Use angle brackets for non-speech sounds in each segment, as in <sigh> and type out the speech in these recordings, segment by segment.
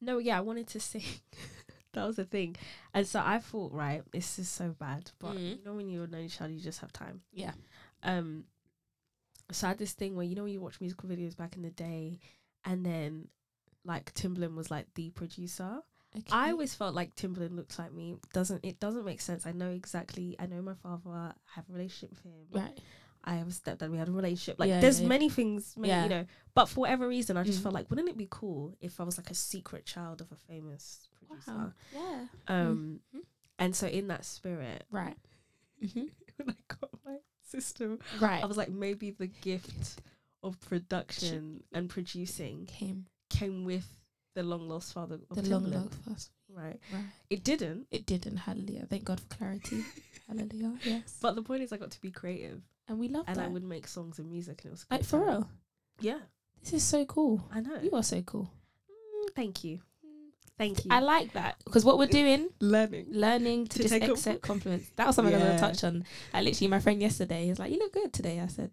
No, yeah, I wanted to sing. <laughs> that was the thing. And so I thought, right, this is so bad. But Mhm. you know when you're an only child you just have time. Yeah. Um so I had this thing where you know when you watch musical videos back in the day and then like Timbaland was like the producer. Okay. I always felt like Timbaland looks like me. Doesn't it doesn't make sense. I know exactly I know my father, I have a relationship with him. right. I have a stepdad, we had a relationship. Like Yeah, there's yeah. many things, many, Yeah. you know. But for whatever reason, I just Mm. felt like, wouldn't it be cool if I was like a secret child of a famous producer? Wow. Yeah. Um, Mhm. and so in that spirit, Right. <laughs> when I got my system, Right. I was like, maybe the gift of production and producing came came with the long lost father of the long lost father. Right. Right. It didn't. It didn't. Hallelujah. Thank God for clarity. <laughs> Hallelujah. Yes. But the point is, I got to be creative, and we love and I would make songs and music, and it was like for fun. real. Yeah, This is so cool. I know. You are so cool. Mm, thank you, thank you. I like that because what we're doing, learning. learning to, To just accept <laughs> compliments. That was something I was gonna touch on. Like literally, my friend yesterday, he was like, "You look good today." I said,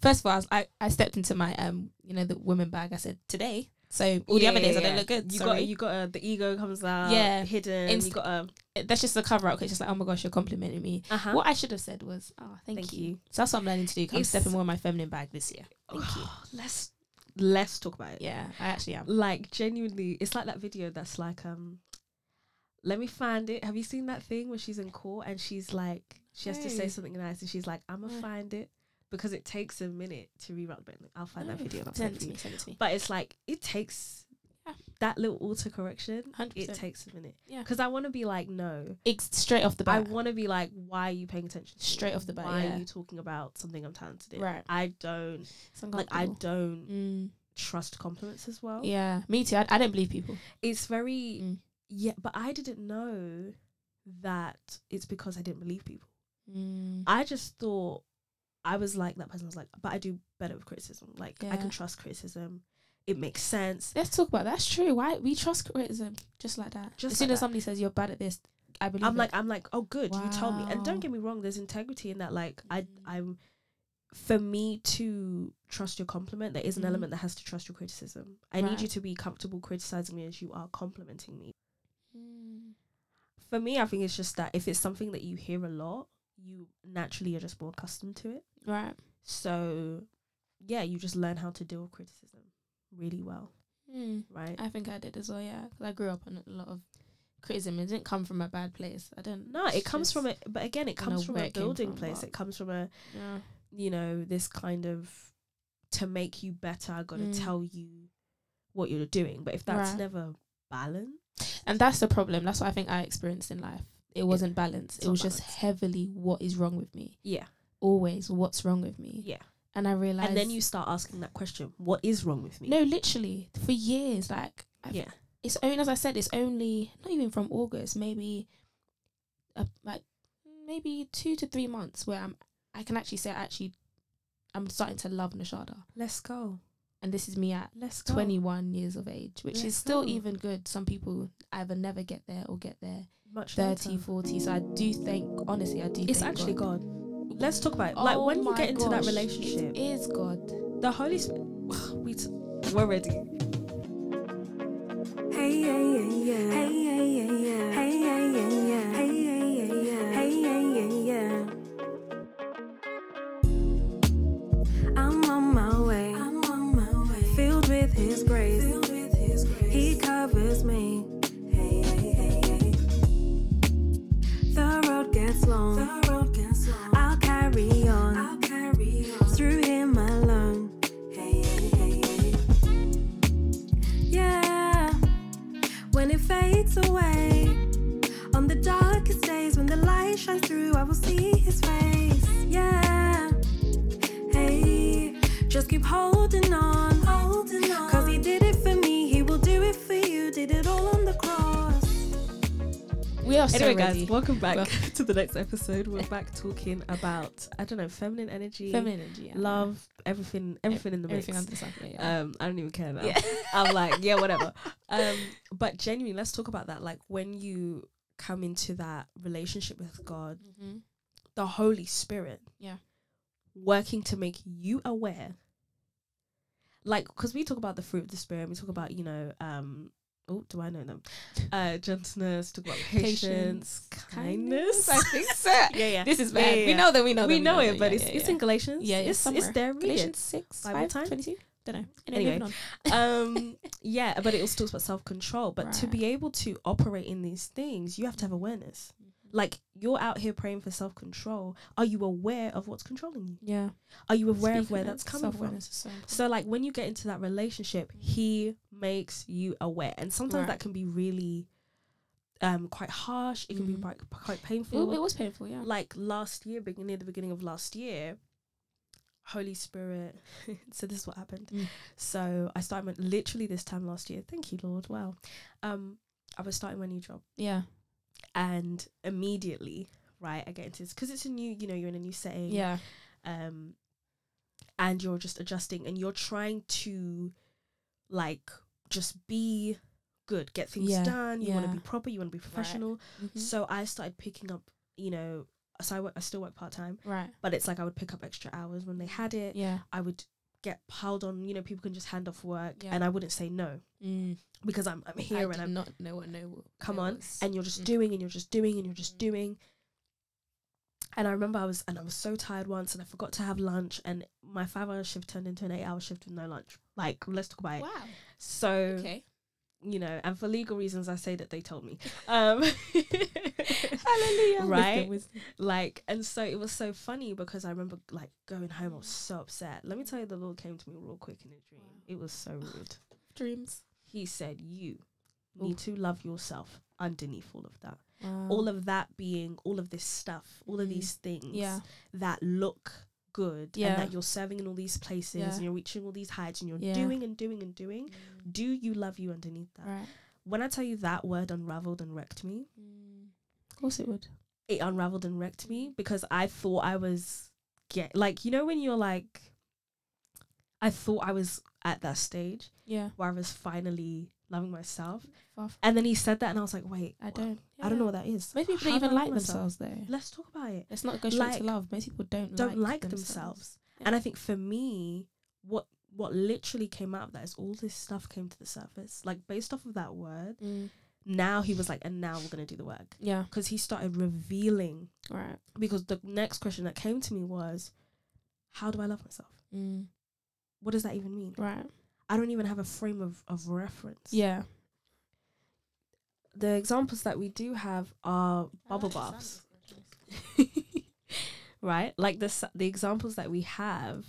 first of all, I, was, I I stepped into my um, you know, the women bag. I said today. So all the other days I don't look good. You sorry. got you got uh, the ego comes out. Yeah. hidden. Inst- you got a That's just the cover up. It's just like, oh my gosh, you're complimenting me. uh huh. What I should have said was, oh, thank, Thank you. you. So that's what I'm learning to do. I'm stepping more in my feminine bag this year. Thank <sighs> you. let's let's talk about it. Yeah, I actually am. Like genuinely, it's like that video that's like um. Let me find it. Have you seen that thing where she's in court and she's like she has to say something nice and she's like I'm gonna find it because it takes a minute to rewrite the button. I'll find that video. I'll Send send it it to to me. Send it to me. But it's like it takes Yeah. that little autocorrection. 100%. It takes a minute Yeah. because I want to be like no. it's straight off the bat. I want to be like, why are you paying attention? Straight off the bat, Why yeah. are you talking about something I'm talented in? Right. I don't like. I don't Mm, trust compliments as well. yeah, me too. I, I don't believe people. It's very Mm. yeah, but I didn't know that it's because I didn't believe people. Mm, I just thought I was like that person was like, but I do better with criticism. Like I can trust criticism. It makes sense. Let's talk about that. that's true. Why we trust criticism just like that. Just as soon like as that. somebody says you're bad at this, I believe. I'm it. like I'm like, oh good, you told me. And don't get me wrong, there's integrity in that. Like I Mm. I'm for me to trust your compliment, there is an Mhm. element that has to trust your criticism. I need you to be comfortable criticizing me as you are complimenting me. Mm, For me, I think it's just that if it's something that you hear a lot, you naturally are just more accustomed to it. Right. So yeah, you just learn how to deal with criticism really well, Mm, right? I think I did as well. Yeah, because I grew up on a lot of criticism. It didn't come from a bad place. I don't. No, it comes from it, but again, it comes from a building from, place. It comes from a Yeah. you know, this kind of to make you better, I got to Mm. tell you what you're doing. But if that's Right. never balanced, And that's the problem. That's what I think I experienced in life. It wasn't balanced. It's It was just heavily what is wrong with me. yeah, Always what's wrong with me. yeah. And I realized. And then you start asking that question: What is wrong with me? No, literally for years. Like I've- yeah, it's only as I said. It's only not even from August. Maybe, uh, like maybe two to three months where I'm. I can actually say I actually, I'm starting to love Nashada, let's go. and this is me at Let's go. 21 years of age, which is Let's still go. even good. Some people either never get there or get there much 30, later. 40. So I do think, honestly, I do It's actually God. God. Let's talk about it. like Oh when you my get into that relationship, It is God. the Holy Spirit. <sighs> We t- we're ready. Hey yeah yeah yeah. Hey yeah holding on, holding on. Cause he did it for me, he will do it for you. Did it all on the cross. We are so Anyway, ready. guys, welcome back Well- <laughs> to the next episode. We're back talking about I don't know feminine energy, Feminine energy. yeah. love, everything, everything in the mix. Everything under the sun. Yeah. yeah. Um, I don't even care now. Yeah. <laughs> I'm like, yeah, whatever. <laughs> Um, but genuinely, let's talk about that. Like when you come into that relationship with God, Mhm. the Holy Spirit, Yeah. working to make you aware. Like, because we talk about the fruit of the Spirit, we talk about you know, um, Oh, do I know them? Uh, gentleness. Talk about patience, kindness. I think so. <laughs> yeah, yeah. This is Yeah, bad. yeah, We know that we know we that, know it, that, but yeah, it's yeah, it's yeah. in Galatians. Yeah, yeah, it's, it's somewhere. there. Read it. Galatians 6, Bible 5, time? 22? Don't know. Anyway. um <laughs> yeah but it also talks about self-control but to be able to operate in these things you have to have awareness. Like you're out here praying for self-control. Are you aware of what's controlling you? Yeah. are you aware of where that's coming from? so so like when you get into that relationship he makes you aware. And sometimes Right. that can be really um quite harsh. It can be quite, quite it, painful. It was painful, yeah. like last year beginning near the beginning of last year holy spirit <laughs> so this is what happened. Mm. so i started my, literally this time last year. Thank you lord. Wow. Um i was starting my new job. Yeah. And immediately right i get into this because it's a new you know you're in a new setting Yeah. um and you're just adjusting and you're trying to like just be good get things Yeah, done you want to be proper you want to be professional Mhm. so i started picking up you know so I, work, I still work part-time right. but it's like I would pick up extra hours when they had it. Yeah. I would get piled on. You know, people can just hand off work, Yeah. and I wouldn't say no Mm. because I'm I'm here I and I'm not know what no. come on, was. and you're just Mm. doing and you're just doing and you're just Mm. doing. And I remember I was and I was so tired once, and I forgot to have lunch, and my five-hour shift turned into an eight-hour shift with no lunch. Like, let's talk about it. wow. So Okay. You know, and for legal reasons, I say that they told me. Um, <laughs> Hallelujah. Right? Wisdom, wisdom. like and so it was so funny because i remember like going home i was so upset let me tell you the lord came to me real quick in a dream Wow. it was so rude <sighs> Dreams. he said you Ooh. need to love yourself underneath all of that Wow. all of that being all of this stuff all of Mm. these things yeah. that look good Yeah. and that you're serving in all these places Yeah. and you're reaching all these heights and you're Yeah. doing and doing and doing mm. do you love you underneath that Right. when i tell you that word unraveled and wrecked me mm. Of course it would. it unraveled and wrecked me mm. because I thought I was get like you know when you're like I thought I was at that stage Yeah. where I was finally loving myself. And then he said that and I was like, wait, I don't. I don't know what that is. Most people How don't even like themselves though. Let's talk about it. Let's not go straight Like, to love. Most people don't Don't like, like themselves. Yeah. And I think for me, what what literally came out of that is all this stuff came to the surface. Like based off of that word, Mm. now he was like, and now we're gonna do the work. Yeah. Because he started revealing Right. because the next question that came to me was, How do I love myself? Mm. What does that even mean? Right. I don't even have a frame of, of reference. Yeah. The examples that we do have are bubble baths. <laughs> right? Like the the examples that we have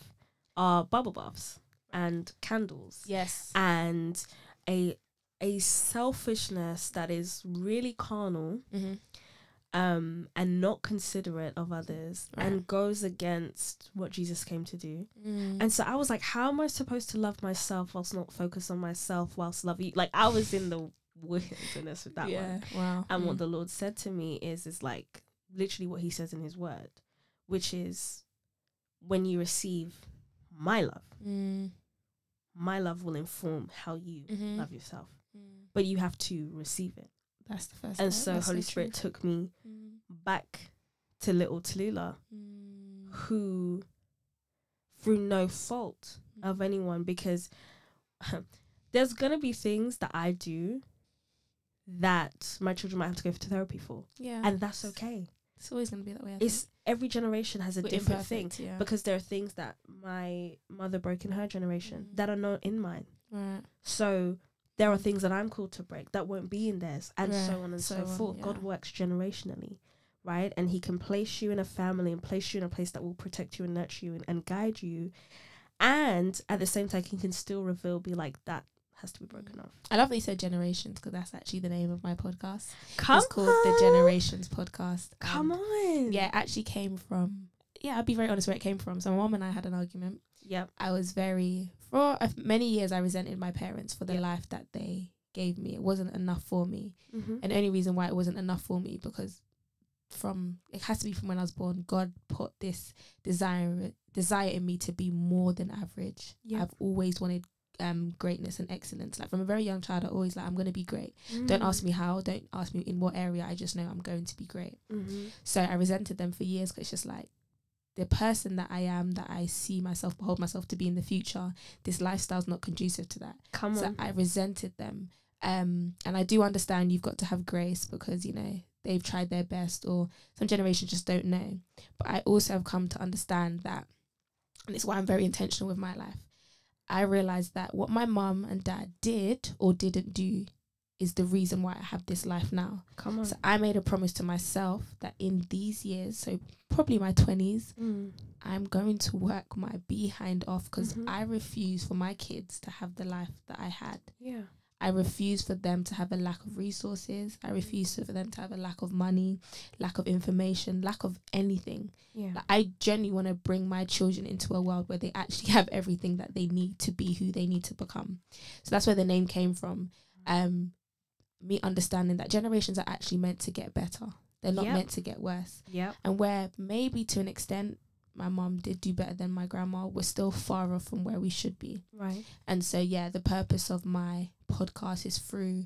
are bubble baths and candles Yes. and a a selfishness that is really carnal Mm-hmm. Um and not considerate of others Right. and goes against what Jesus came to do. Mm. And so I was like, how am I supposed to love myself whilst not focus on myself whilst love you? Like I was in the wilderness with that one. Wow. And what Mm. the Lord said to me is is like literally what he says in his word, which is when you receive my love, Mm. my love will inform how you Mhm. love yourself. Mm. But you have to receive it. That's the first. And step. so That's Holy true. Spirit took me Mm. back to little Tallulah, Mm. who through no fault of anyone because <laughs> there's gonna be things that I do that my children might have to go to therapy for. Yeah. And that's okay. It's always gonna be that way. I It's every generation has a. We're different thing. Yeah. Because there are things that my mother broke in her generation Mhm. that are not in mine. right. So there are things that I'm called to break that won't be in theirs, and Right, so on and so, so on, forth. God works generationally, right? And He can place you in a family and place you in a place that will protect you and nurture you and, and guide you. And at the same time, He can still reveal, be like, that has to be broken off. I love that you said generations because that's actually the name of my podcast. Come it's called the Generations Podcast. Come Um, on. Yeah, it actually came from. Yeah, I'll be very honest where it came from. So my mom and I had an argument. Yep. I was very for a- many years I resented my parents for the life that they gave me. It wasn't enough for me. Mm-hmm. And the only reason why it wasn't enough for me because from it has to be from when I was born, God put this desire desire in me to be more than average. Yeah. I've always wanted um greatness and excellence. Like from a very young child I always like I'm gonna be great. Mm. Don't ask me how, don't ask me in what area, I just know I'm going to be great. Mm-hmm. So I resented them for years because it's just like the person that I am, that I see myself, behold myself to be in the future, this lifestyle's not conducive to that. Come So on. I resented them. Um, and I do understand you've got to have grace because you know they've tried their best, or some generations just don't know. But I also have come to understand that, and it's why I'm very intentional with my life. I realized that what my mum and dad did or didn't do is the reason why I have this life now. Come on. So I made a promise to myself that in these years, so probably my 20s, Mm. I'm going to work my behind off because Mhm. I refuse for my kids to have the life that I had. Yeah. I refuse for them to have a lack of resources. I refuse for them to have a lack of money, lack of information, lack of anything. Yeah. Like, I genuinely want to bring my children into a world where they actually have everything that they need to be who they need to become. So that's where the name came from. Um, me understanding that generations are actually meant to get better. They're not Yep. meant to get worse. Yep. And where maybe to an extent my mom did do better than my grandma, we're still far off from where we should be. Right. And so, yeah, the purpose of my podcast is through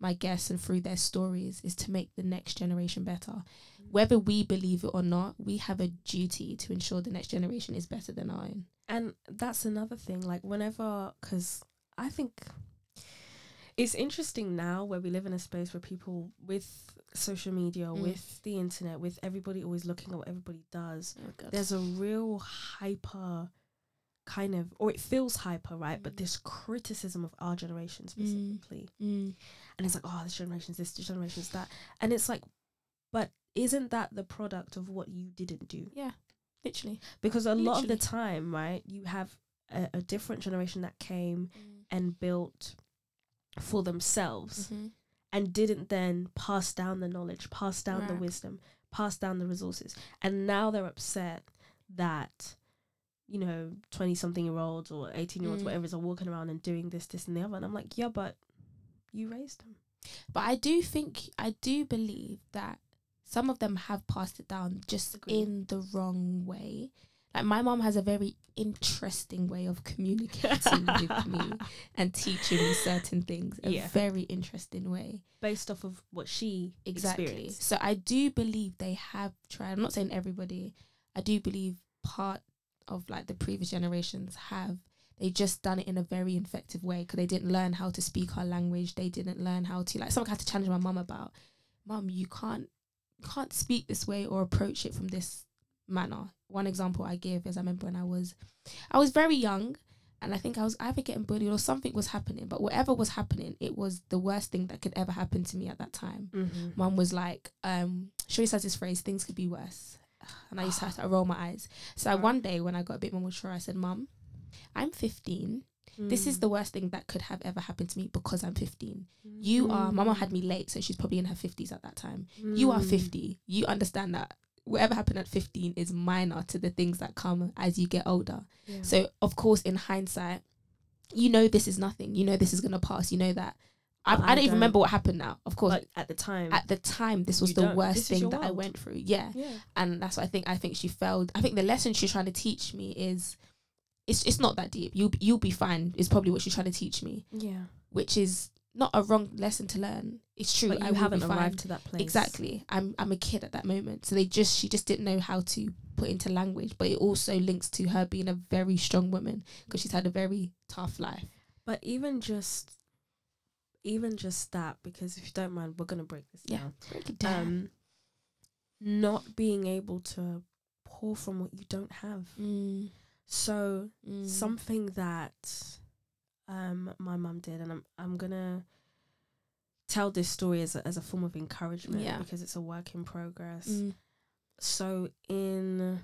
my guests and through their stories is to make the next generation better. Mm. Whether we believe it or not, we have a duty to ensure the next generation is better than our own. And that's another thing. Like whenever, because I think it's interesting now where we live in a space where people with social media, Mm. with the internet, with everybody always looking at what everybody does. There's a real hyper kind of, or it feels hyper, right? But Mm. this criticism of our generation Mm. specifically. Mm. and it's like, oh, this generation's this, this generation's that, and it's like, but isn't that the product of what you didn't do? Yeah, literally. Because a lot of the time, right, you have a, a different generation that came and built for themselves Mm-hmm. and didn't then pass down the knowledge, pass down the wisdom, pass down the resources, and now they're upset that. You know, twenty something year olds or eighteen year olds, Mm. whatever, is are walking around and doing this, this, and the other. And I'm like, yeah, but you raised them. But I do think, I do believe that some of them have passed it down just Agree. in the wrong way. Like my mom has a very interesting way of communicating <laughs> with me and teaching me certain things. A Yeah. very interesting way. based off of what she Exactly. experienced. So I do believe they have tried. I'm not saying everybody. I do believe part of like the previous generations have. They just done it in a very effective way because they didn't learn how to speak our language. They didn't learn how to like. Something I had to challenge my mum about. Mum, you can't you can't speak this way or approach it from this manner. One example I give is I remember when I was I was very young and I think I was either getting bullied or something was happening. But whatever was happening, it was the worst thing that could ever happen to me at that time Mm-hmm. mum was like, um, she always has this phrase, things could be worse. And I used to have to roll my eyes. So Right. one day when I got a bit more mature, I said, Mum, I'm 15. This Mm. is the worst thing that could have ever happened to me because I'm 15. You are, my mum had me late, so she's probably in her 50s at that time. You are Mm. 50. You understand that whatever happened at 15 is minor to the things that come as you get older. Yeah. So, of course, in hindsight, you know this is nothing. You know this is going to pass. You know that. I, I, I don't even don't. remember what happened now. Of course, but at the time, at the time this was the don't. worst This thing that I went through. Yeah. yeah, And that's what I think I think she failed. I think the lesson she's trying to teach me is it's it's not that deep. You you'll be fine is probably what she's trying to teach me, yeah. which is not a wrong lesson to learn. It's true. But you I will haven't arrived to that place. Exactly. I'm I'm a kid at that moment. So they just she just didn't know how to put into language, but it also links to her being a very strong woman because she's had a very tough life. But even just, even just that, because if you don't mind, we're gonna break this Yeah. down. Break it down. Um, not being able to pour from what you don't have. Mm, So mm. something that um my mum did, and I'm I'm gonna tell this story as a, as a form of encouragement Yeah. because it's a work in progress. Mm, So in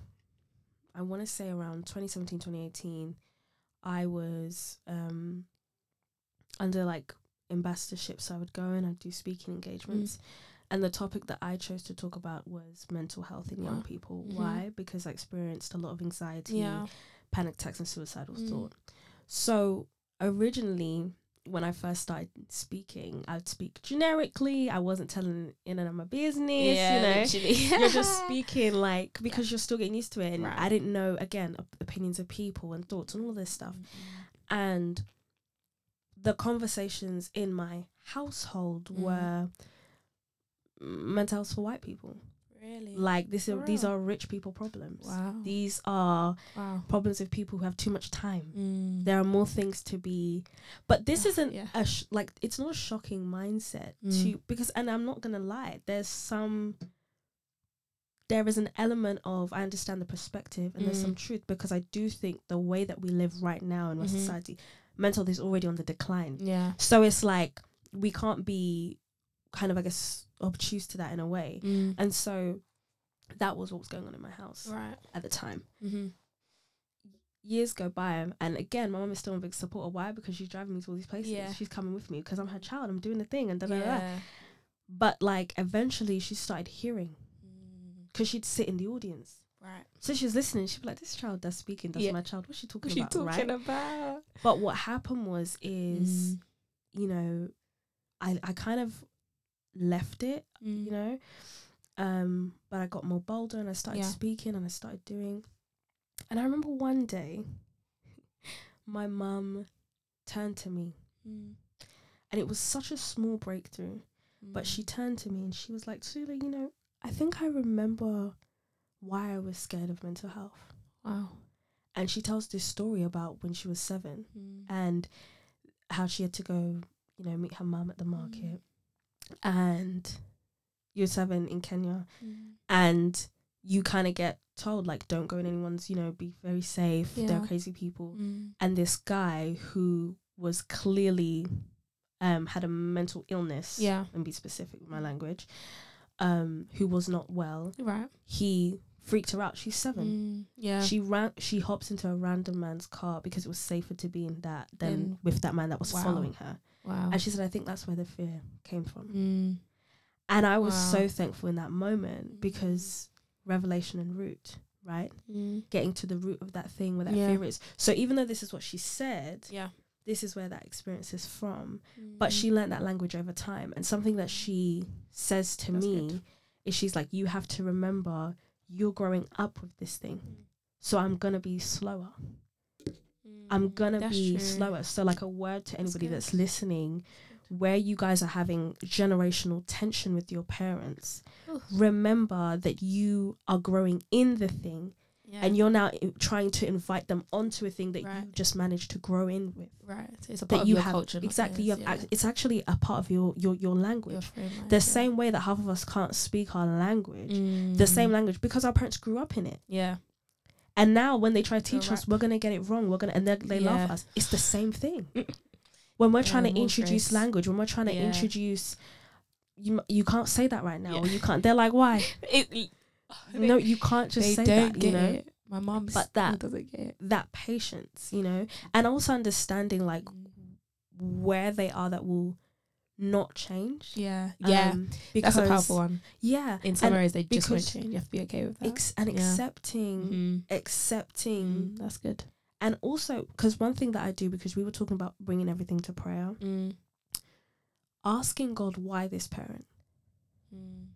I want to say around 2017 2018 I was um under like ambassadorship so I would go and I'd do speaking engagements and the topic that I chose to talk about was mental health in young Wow. people Mhm. why because I experienced a lot of anxiety yeah. panic attacks and suicidal Mm. thought so originally when I first started speaking I'd speak generically. I wasn't telling in and out my business you know, <laughs> you're just speaking like because you're still getting used to it and Right. i didn't know again op- opinions of people and thoughts and all this stuff. And the conversations in my household Mm. were mental health for white people Really? Like this, are, these are rich people problems. wow. These are wow. problems of people who have too much time. Mm. There are more things to be, but this Ah, isn't yeah. a sh- like it's not a shocking mindset Mm. to because and I'm not gonna lie. There's some. There is an element of I understand the perspective and there's Mm. some truth because I do think the way that we live right now in our Mhm. society, mental health is already on the decline. Yeah. So it's like we can't be kind of I guess obtuse to that in a way. Mm. And so that was what was going on in my house Right. at the time. Mm-hmm. Years go by, and again, my mom is still a big supporter. Why? Because she's driving me to all these places. Yeah. She's coming with me because I'm her child. I'm doing the thing, and da da da. But like, eventually, she started hearing Mm. because she'd sit in the audience. Right. So she was listening. She'd be like, "This child that's speaking, that's Yeah. my child. What's she talking What's she about?" talking right? about? But what happened was, is Mm. you know, I I kind of left it Mm. you know. Um, but I got more bolder and I started Yeah. speaking and I started doing. And I remember one day, <laughs> my mum turned to me, Mm. and it was such a small breakthrough. But she Mm. turned to me and she was like, "Sula, you know, I think I remember why I was scared of mental health." Wow. And she tells this story about when she was seven Mm. and how she had to go, you know, meet her mum at the market. And you're seven in Kenya. Mm. and you kind of get told like don't go in anyone's you know be very safe there Yeah. are crazy people Mm. and this guy who was clearly um had a mental illness Yeah. and be specific with my language um who was not well Right. he freaked her out she's seven Mm. Yeah. she ran she hops into a random man's car because it was safer to be in that than Then- with that man that was Wow. following her wow. and she said i think that's where the fear came from Mm. and i was Wow. so thankful in that moment because revelation and root right Mm. getting to the root of that thing where that Yeah. fear is. So even though this is what she said, Yeah. this is where that experience is from. Mm. But she learned that language over time. And something that she says to That's me good. is she's like, You have to remember you're growing up with this thing. So I'm gonna be slower. I'm gonna That's be true. slower. So like a word to anybody good. that's listening, where you guys are having generational tension with your parents, remember that you are growing in the thing Yeah. and you're now i- trying to invite them onto a thing that you just managed to grow in with. right. So it's a That part of you your have culture. exactly. You have yeah. it's actually a part of your your your Your language. mind, the yeah. same way that half of us can't speak our language, Mm. the same language because our parents grew up in it. Yeah. And now when they try to teach us, we're gonna get it wrong. We're gonna and they they laugh Yeah. at us. It's the same thing. when we're trying Yeah, to introduce language, when we're trying to Yeah. introduce, you you can't say that right now, or you can't. They're like, why? <laughs> It, no, you can't just say that. You know, it. My mom But that- doesn't get it. that patience. You know, and also understanding like Mm. where they are that will not change. Yeah. Yeah. Um, That's a powerful one. Yeah, In some areas, they just won't change. You have to be okay with that. ex- and Yeah. accepting, Mhm. accepting, Mm, that's good. and also because one thing that I do because we were talking about bringing everything to prayer, Mm. asking God why this parent, Mm.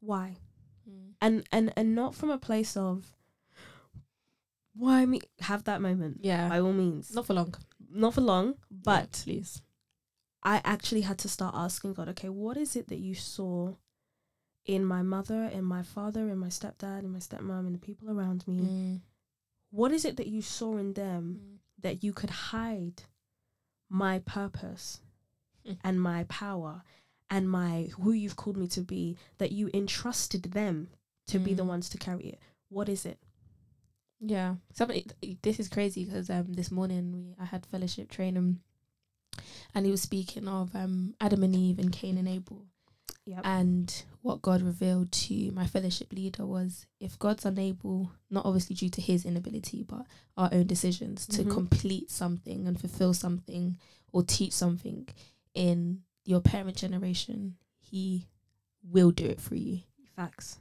why, Mm. and and and not from a place of why me. Have that moment Yeah. by all means, Not for long. not for long, but Yeah, please. I actually had to start asking God, okay, what is it that you saw in my mother, in my father, in my stepdad, in my stepmom, and the people around me? Mm. What is it that you saw in them Mm. that you could hide my purpose Mm. <laughs> and my power and my who you've called me to be, that you entrusted them to be the Mm. ones to carry it? What is it? Yeah, somebody. This is crazy because um this morning we I had fellowship training, and he was speaking of um Adam and Eve and Cain and Abel, Yep. and what God revealed to my fellowship leader was if God's unable, not obviously due to His inability, but our own decisions to Mhm. complete something and fulfill something or teach something in your parent generation, He will do it for you. Facts.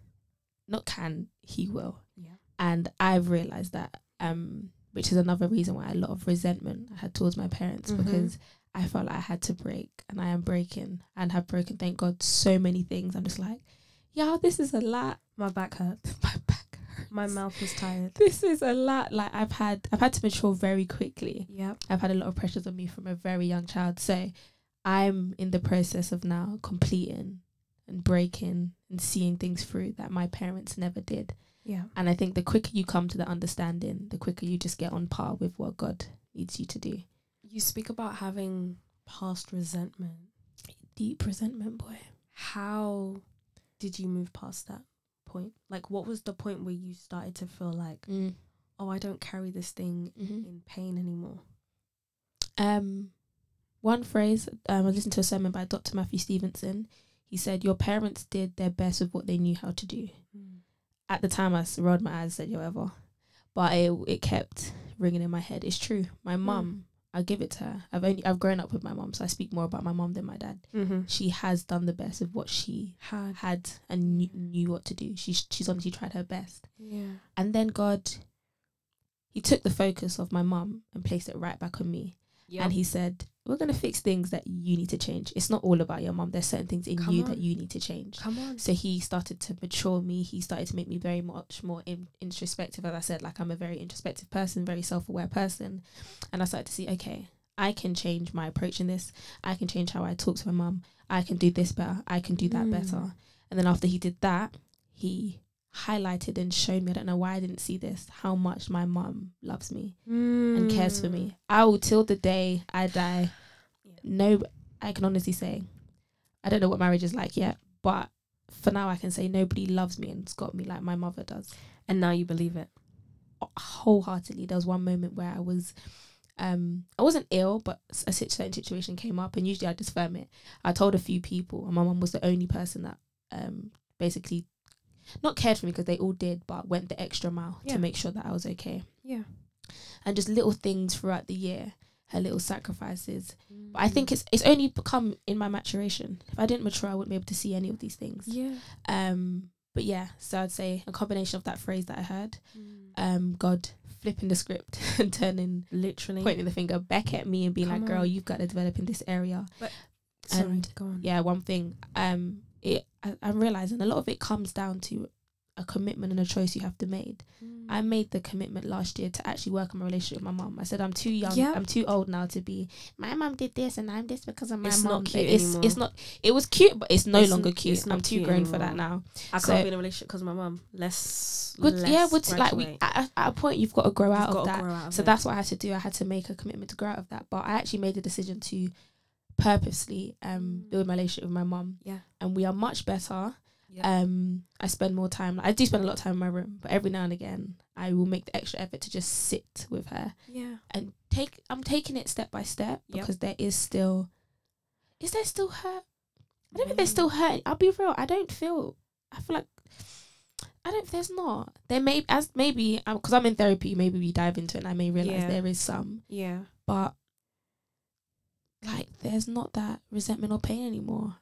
Not can, He will Yeah. and I've realized that um which is another reason why a lot of resentment I had towards my parents Mhm. because I felt like I had to break and I am breaking and have broken thank God so many things I'm just like yeah this is a lot My back hurts. <laughs> my back hurts My mouth is tired. this is a lot like I've had I've had to mature very quickly Yeah. I've had a lot of pressures on me from a very young child so I'm in the process of now completing and breaking and seeing things through that my parents never did. Yeah. And I think the quicker you come to the understanding, the quicker you just get on par with what God needs you to do. You speak about having past resentment. Deep resentment, boy. How did you move past that point? Like, what was the point where you started to feel like, Mm. oh, I don't carry this thing hmm in pain anymore? Um, one phrase um, I listened to a sermon by Dr. Matthew Stevenson. He said, "Your parents did their best with what they knew how to do." At the time, I s- rolled my eyes, and said, ever but it it kept ringing in my head. It's true. My mum, I give it to her. I've only I've grown up with my mom, so I speak more about my mom than my dad. Mm-hmm. She has done the best of what she Had. had and knew, knew what to do. She's she's honestly tried her best. Yeah. And then God, He took the focus of my mom and placed it right back on me. Yeah. And he said, We're going to fix things that you need to change. It's not all about your mom. There's certain things in Come you on. that you need to change. Come on. So he started to mature me. He started to make me very much more in, introspective. As I said, like I'm a very introspective person, very self aware person. And I started to see, okay, I can change my approach in this. I can change how I talk to my mom. I can do this better. I can do that Mm. better. And then after he did that, he highlighted and showed me, I don't know why I didn't see this, how much my mum loves me and cares for Mm. me. I will till the day I die. Yeah. No, I can honestly say, I don't know what marriage is like yet, but for now I can say nobody loves me and's got me like my mother does. And now you believe it. Wholeheartedly, there was one moment where I was, um, I wasn't ill, but a certain situation came up, and usually I just firm it. I told a few people, and my mum was the only person that, um, basically, not cared for me because they all did, but went the extra mile Yeah. to make sure that I was okay. Yeah. And just little things throughout the year, her little sacrifices. But Mm. I think it's it's only become in my maturation. If I didn't mature, I wouldn't be able to see any of these things. Yeah. Um, but yeah, so I'd say a combination of that phrase that I heard, Mm. um, God flipping the script <laughs> and turning, Literally. pointing the finger back at me and being Come like, "Girl, you've got to develop in this area." Sorry, and go on. Yeah, one thing. Um, it I, I'm realizing a lot of it comes down to a commitment and a choice you have to make. Mm. I made the commitment last year to actually work on my relationship with my mom. I said I'm too young. Yeah. I'm too old now to be. My mom did this, and I'm this because of my It's not cute it's anymore. it's not. It was cute, but it's no It's longer cute. I'm too cute grown for that now. I So- can't be in a relationship because of my mom. Less, but, But yeah, would like we at, at a point you've got to grow out of that. grow out of So it. that's what I had to do. I had to make a commitment to grow out of that. But I actually made the decision to purposely um Mm. build my relationship with my mum, Yeah. and we are much better. Yeah. Um, I spend more time. I do spend a lot of time in my room, but every now and again, I will make the extra effort to just sit with her yeah. and take. I'm taking it step by step Yep. because there is still. Is there still hurt? I don't think there's Mm. still hurt. I'll be real. I don't feel. I feel like. I don't. There's not. There may as maybe because I'm in therapy. Maybe we dive into it. and I may realize Yeah. there is some, Yeah. but like there's not that resentment or pain anymore.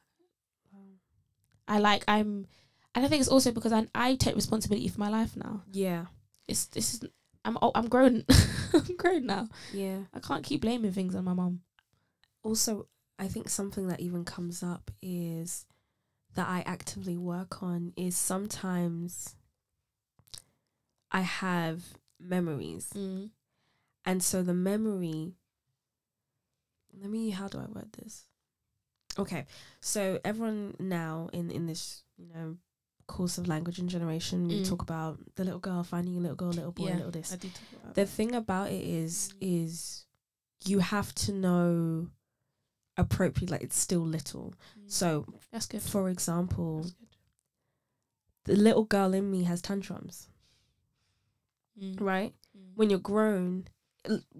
I like I'm, and I think it's also because I I take responsibility for my life now. Yeah. It's this is I'm oh, I'm grown. <laughs> I'm grown now. Yeah. I can't keep blaming things on my mom. Also, I think something that even comes up is that I actively work on is sometimes I have memories. Mm. And so the memory, let me, how do I word this? Okay. So everyone now in, in this, you know, course of language and generation, we Mm. talk about the little girl finding a little girl, little boy, little this. do talk about the thing about it is is you have to know appropriately like it's still little so that's good. for example good. the little girl in me has tantrums Mm. right Mm. when you're grown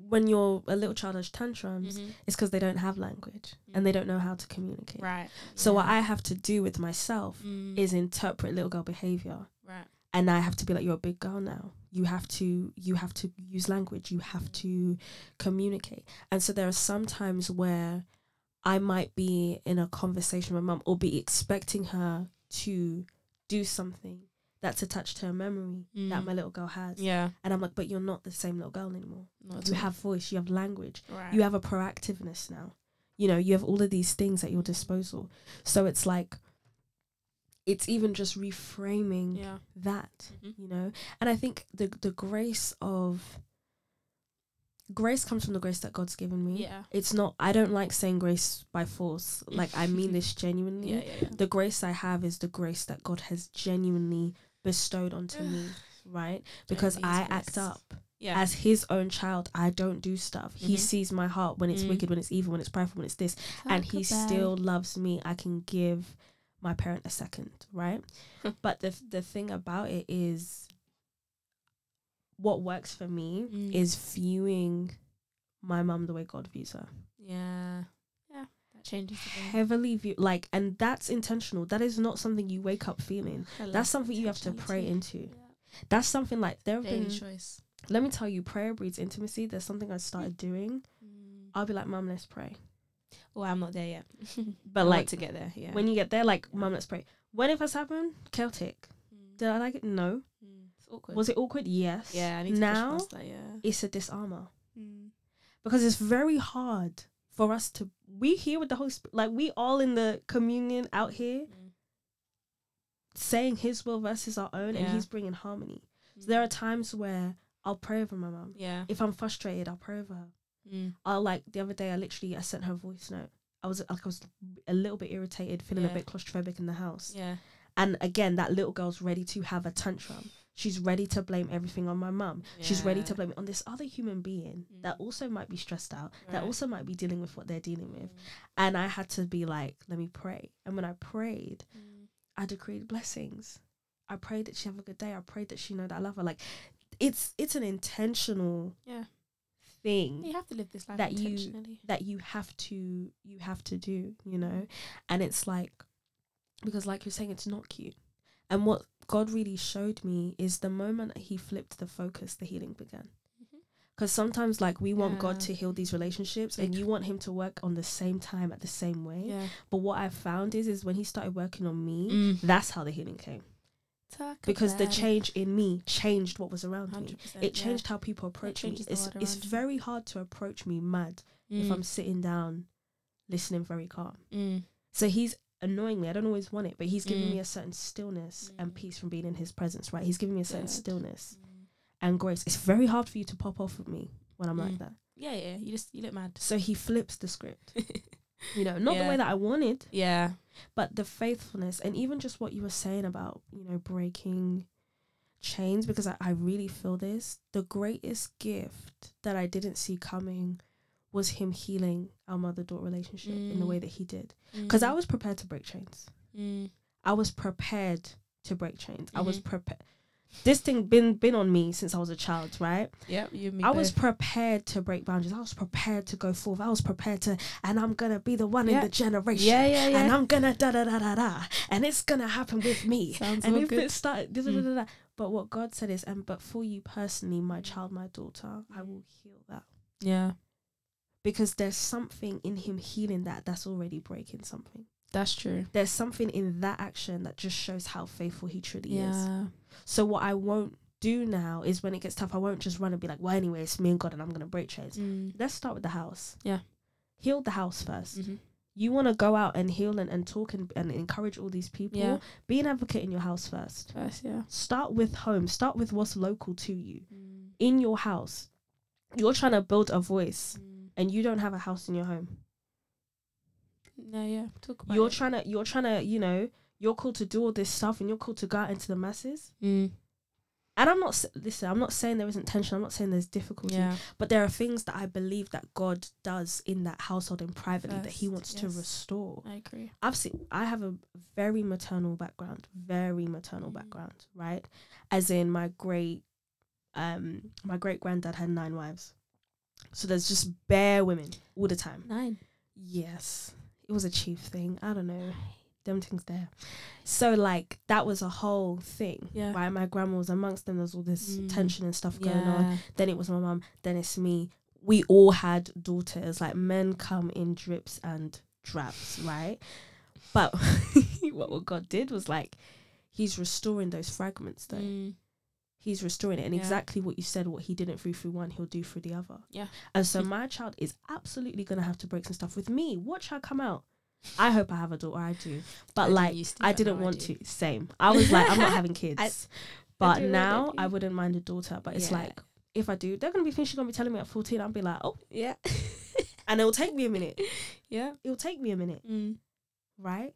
when you're a little child has tantrums Mhm. it's because they don't have language and they don't know how to communicate Right. so what i have to do with myself Mm. is interpret little girl behavior right. and I have to be like, you're a big girl now. You have to you have to use language. You have to communicate. And so there are some times where I might be in a conversation with my mum or be expecting her to do something that's attached to a memory that Mm. my little girl has. Yeah. And I'm like, but you're not the same little girl anymore. Not You have voice, you have language, right. you have a proactiveness now. You know, you have all of these things at your disposal. So it's like it's even just reframing yeah. that Mhm. you know and i think the the grace of grace comes from the grace that God's given me. Yeah. It's not. I don't like saying grace by force. Like I mean <laughs> this genuinely. Yeah, yeah, yeah. The grace I have is the grace that God has genuinely bestowed onto me, right? Because I act up Yeah. as His own child. I don't do stuff. He Mhm. sees my heart when it's Mm. wicked, when it's evil, when it's prideful, when it's this, and He still loves me. I can give my parent a second, right? <laughs> but the the thing about it is, what works for me Mm. is viewing my mum the way God views her. Yeah. Changes. Heavily view like, and that's intentional. That is not something you wake up feeling. That's something you have to pray into. Yeah. That's something like there have Daily been. choice. Let me tell you, prayer breeds intimacy. There's something I started doing. Mm. I'll be like, Mum, let's pray. Oh, I'm not there yet. <laughs> But I like to get there. Yeah. when you get there, like, Mum, let's pray. When it first happened, chaotic. Mm. Did I like it? No. Mm. It's awkward. Was it awkward? Yes. Yeah. I need to now that. Yeah. it's a disarmer Mm. because it's very hard for us to. We here with the Holy Spirit, like we all in the communion out here Mm. saying His will versus our own, and He's bringing harmony. So there are times where I'll pray over my mom. Yeah. If I'm frustrated, I'll pray over her. Mm. I'll like the other day. I literally I sent her a voice note. I was like I was a little bit irritated, feeling a bit claustrophobic in the house. Yeah. And again, that little girl's ready to have a tantrum. She's ready to blame everything on my mum. She's ready to blame it on this other human being that Mm. also might be stressed out, that also might be dealing with what they're dealing with. Mm. And I had to be like, let me pray. And when I prayed, Mm. I decreed blessings. I prayed that she have a good day. I prayed that she know that I love her. Like, it's it's an intentional Yeah. thing You have to live this life That you- that you have to you have to do you know and it's like because like you're saying it's not cute and what god really showed me is the moment that he flipped the focus the healing began because sometimes like we want god to heal these relationships and you want him to work on the same time at the same way Yeah. but what i found is is when he started working on me Mm. that's how the healing came Talk because the about change in me changed what was around me 100%, it yeah. changed how people approach me it's, it's very hard to approach me mad if Mm. i'm sitting down listening very calm Mm. so he's annoying me. I don't always want it, but he's giving Mm. me a certain stillness and Mm. peace from being in his presence, right? He's giving me a certain Good. stillness Mm. and grace. It's very hard for you to pop off with me when I'm like Mm. that. Yeah, yeah. You just you look mad. So he flips the script. <laughs> You know, not the way that I wanted, yeah. but the faithfulness and even just what you were saying about, you know, breaking chains because I, I really feel this. The greatest gift that I didn't see coming was him healing our mother daughter relationship in the Mm. way that he did. Because I Mm. was prepared to break chains. Mm. I was prepared to break chains. I was Mhm. prepared. This thing been been on me since I was a child, right? Yep, you I was prepared to break boundaries. I was prepared to go forth. I was prepared to, and I'm gonna be the one in the generation. Yeah, yeah, yeah. And I'm gonna da da da da da, and it's gonna happen with me. <laughs> Sounds and if good. it started, da, da, da, Mm. da, da. but what God said is, and but for you personally, my child, my daughter, I Mm. will heal that yeah, because there's something in Him healing that that's already breaking something. that's true. There's something in that action that just shows how faithful He truly is. Yeah. So what I won't do now is when it gets tough, I won't just run and be like, well, anyway, it's me and God and I'm going to break chains. Mm. Let's start with the house. Yeah. Heal the house 1st Mhm. You want to go out and heal and, and talk and, and encourage all these people. Yeah. Be an advocate in your house first. First, yeah. Start with home. Start with what's local to you. Mm. In your house. You're trying to build a voice Mm. And you don't have a house in your home. No, yeah. Talk about You're it. trying to, you're trying to, you know, you're called to do all this stuff and you're called to go out into the masses. Mm. And I'm not, listen, I'm not saying there isn't tension. I'm not saying there's difficulty. Yeah. But there are things that I believe that God does in that household and privately that He First, wants to restore. I agree. I've seen. I have a very maternal background, very maternal Mm. background, right? As in my great, um, my great granddad had nine wives, so there's just bare women all the time. Nine. Yes, it was a chief thing. I don't know. Them things there. So like that was a whole thing. Yeah. Right. My grandma was amongst them. There's all this Mm. tension and stuff going on then it was my mum, then it's me. We all had daughters. Like men come in drips and drabs, right? But what <laughs> what God did was like He's restoring those fragments though. Mm. He's restoring it. And Yeah. exactly what you said, what he didn't through through one, he'll do through the other. Yeah. And so my child is absolutely gonna have to break some stuff with me. Watch her come out. I hope I have a daughter, I do. But I like I didn't now I want to. Same. I was like, I'm not having <laughs> kids. I but now. I wouldn't mind a daughter. But it's Yeah. like if I do, they're gonna be things she's gonna be telling me at fourteen. I'll be like, oh, Yeah. <laughs> and it'll take me a minute. yeah. It'll take me a minute, Mm. right?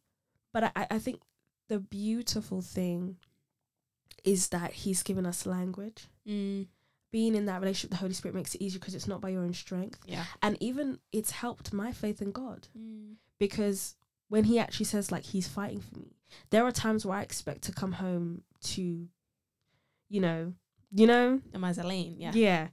But I- I think the beautiful thing is that he's given us language. Mm. Being in that relationship, with the Holy Spirit makes it easier because it's not by your own strength, Yeah. and even it's helped my faith in God. Mm. because when he actually says like he's fighting for me there are times where i expect to come home to you know you know The Mazalane. Yeah. yeah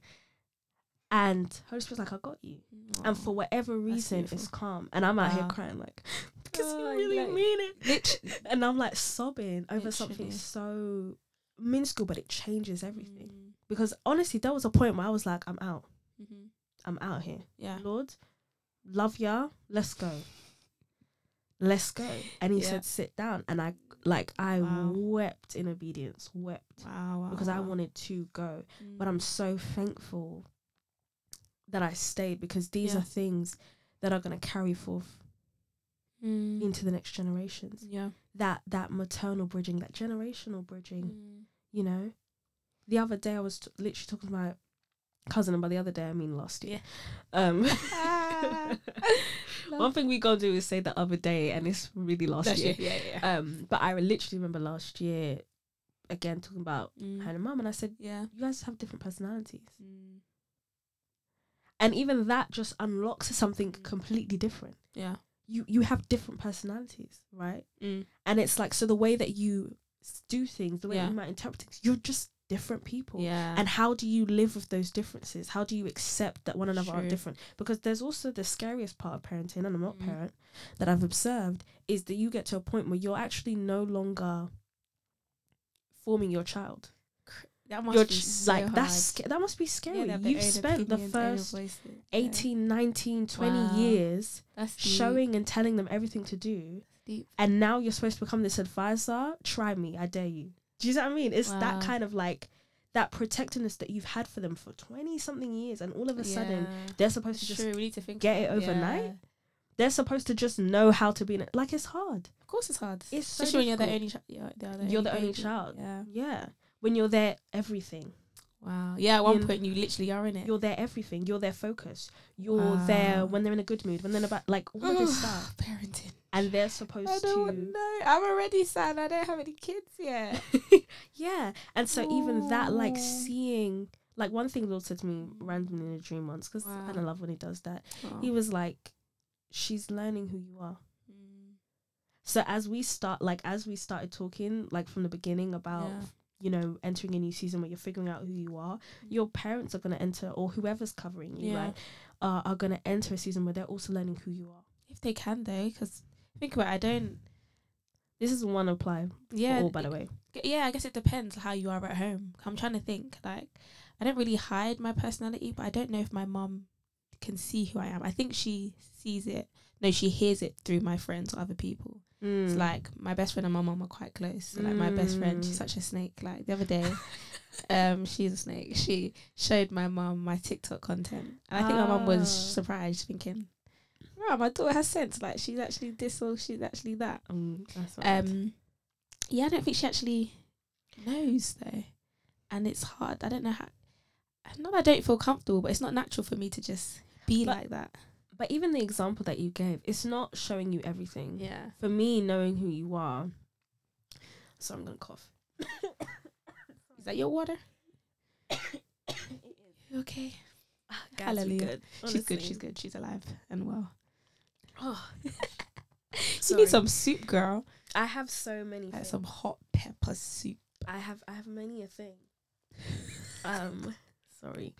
and holy spirit's like i got you and for whatever reason it's calm and i'm out here crying like <laughs> because Oh, you really like- mean it Literally. and i'm like sobbing over something so minuscule but it changes everything Mm. because honestly there was a point where i was like i'm out Mhm. i'm out here Yeah. lord love ya let's go let's go and he Yeah. said sit down and i like i Wow. wept in obedience wept Wow. wow because i wanted to go but i'm Mm. so thankful that i stayed because these Yeah. are things that are going to carry forth Mm. into the next generations Yeah. That that maternal bridging that generational bridging Mm. you know the other day i was t- literally talking to my cousin and by the other day i mean last year um <laughs> <laughs> one thing we gonna do is say the other day and it's really last That's year Yeah. Yeah. um but i literally remember last year again talking about Mm. her and mum and i said Yeah. you guys have different personalities Mm. and even that just unlocks something Mm. completely different Yeah. You you have different personalities right Mm. and it's like so the way that you do things the way Yeah. you might interpret things you're just different people Yeah. and how do you live with those differences how do you accept that one another are different because there's also the scariest part of parenting and i'm not Mm. parent that i've observed is that you get to a point where you're actually no longer forming your child that must you're be so like hard. that's sca- that must be scary Yeah, they have their you've spent the first voices. 18 19 20 Wow. years showing and telling them everything to do and now you're supposed to become this advisor try me i dare you do you see what i mean it's that kind of like that protectiveness that you've had for them for 20 something years and all of a sudden they're supposed to just true. We need to think get it overnight? Yeah. they're supposed to just know how to be in it like it's hard Of course, it's hard. It's so especially when you're the only child. You're, the You're the only child. Yeah. yeah when you're their everything Wow. Yeah. At one You- point, you literally are in it. you're their everything you're their focus you're there when they're in a good mood when they're in a bad like all of this <sighs> stuff Parenting. and they're supposed I don't to know. I'm already sad. I don't have any kids yet. <laughs> <laughs> yeah and so even that like seeing like one thing Lord said to me randomly in a dream once because I Wow. kind love when he does that Oh. he was like she's learning who you are Mm. so as we start like as we started talking like from the beginning about Yeah. You know entering a new season where you're figuring out who you are your parents are going to enter or whoever's covering you Yeah. right uh, are going to enter a season where they're also learning who you are If they can, though, because think about it, I don't. this is one apply Yeah. all by the way Yeah, I guess it depends how you are at home. I'm trying to think. Like, I don't really hide my personality, but I don't know if my mum can see who I am. I think she sees it. No, she hears it through my friends or other people. It's Mm. like my best friend and my mum are quite close. So, like my best friend, she's Mm. such a snake. Like the other <laughs> day, um, she's a snake. She showed my mum my TikTok content, and I think my mum was Ah. surprised, thinking, "Wow, my daughter has sense. Like she's actually this or she's actually that." um, I. Um, yeah, I don't think she actually knows though, and it's hard. I don't know how. Not that I don't feel comfortable, but it's not natural for me to just be But- like that. But even the example that you gave it's not showing you everything Yeah. for me knowing who you are so i'm gonna cough <coughs> Is that your water? <coughs> You okay. Guys, Hallelujah. good, She's good. She's good. She's alive and well. Oh, <laughs> You need some soup, girl. I have so many. Like things. some hot pepper soup. I have I have many a thing. <laughs> Um, sorry.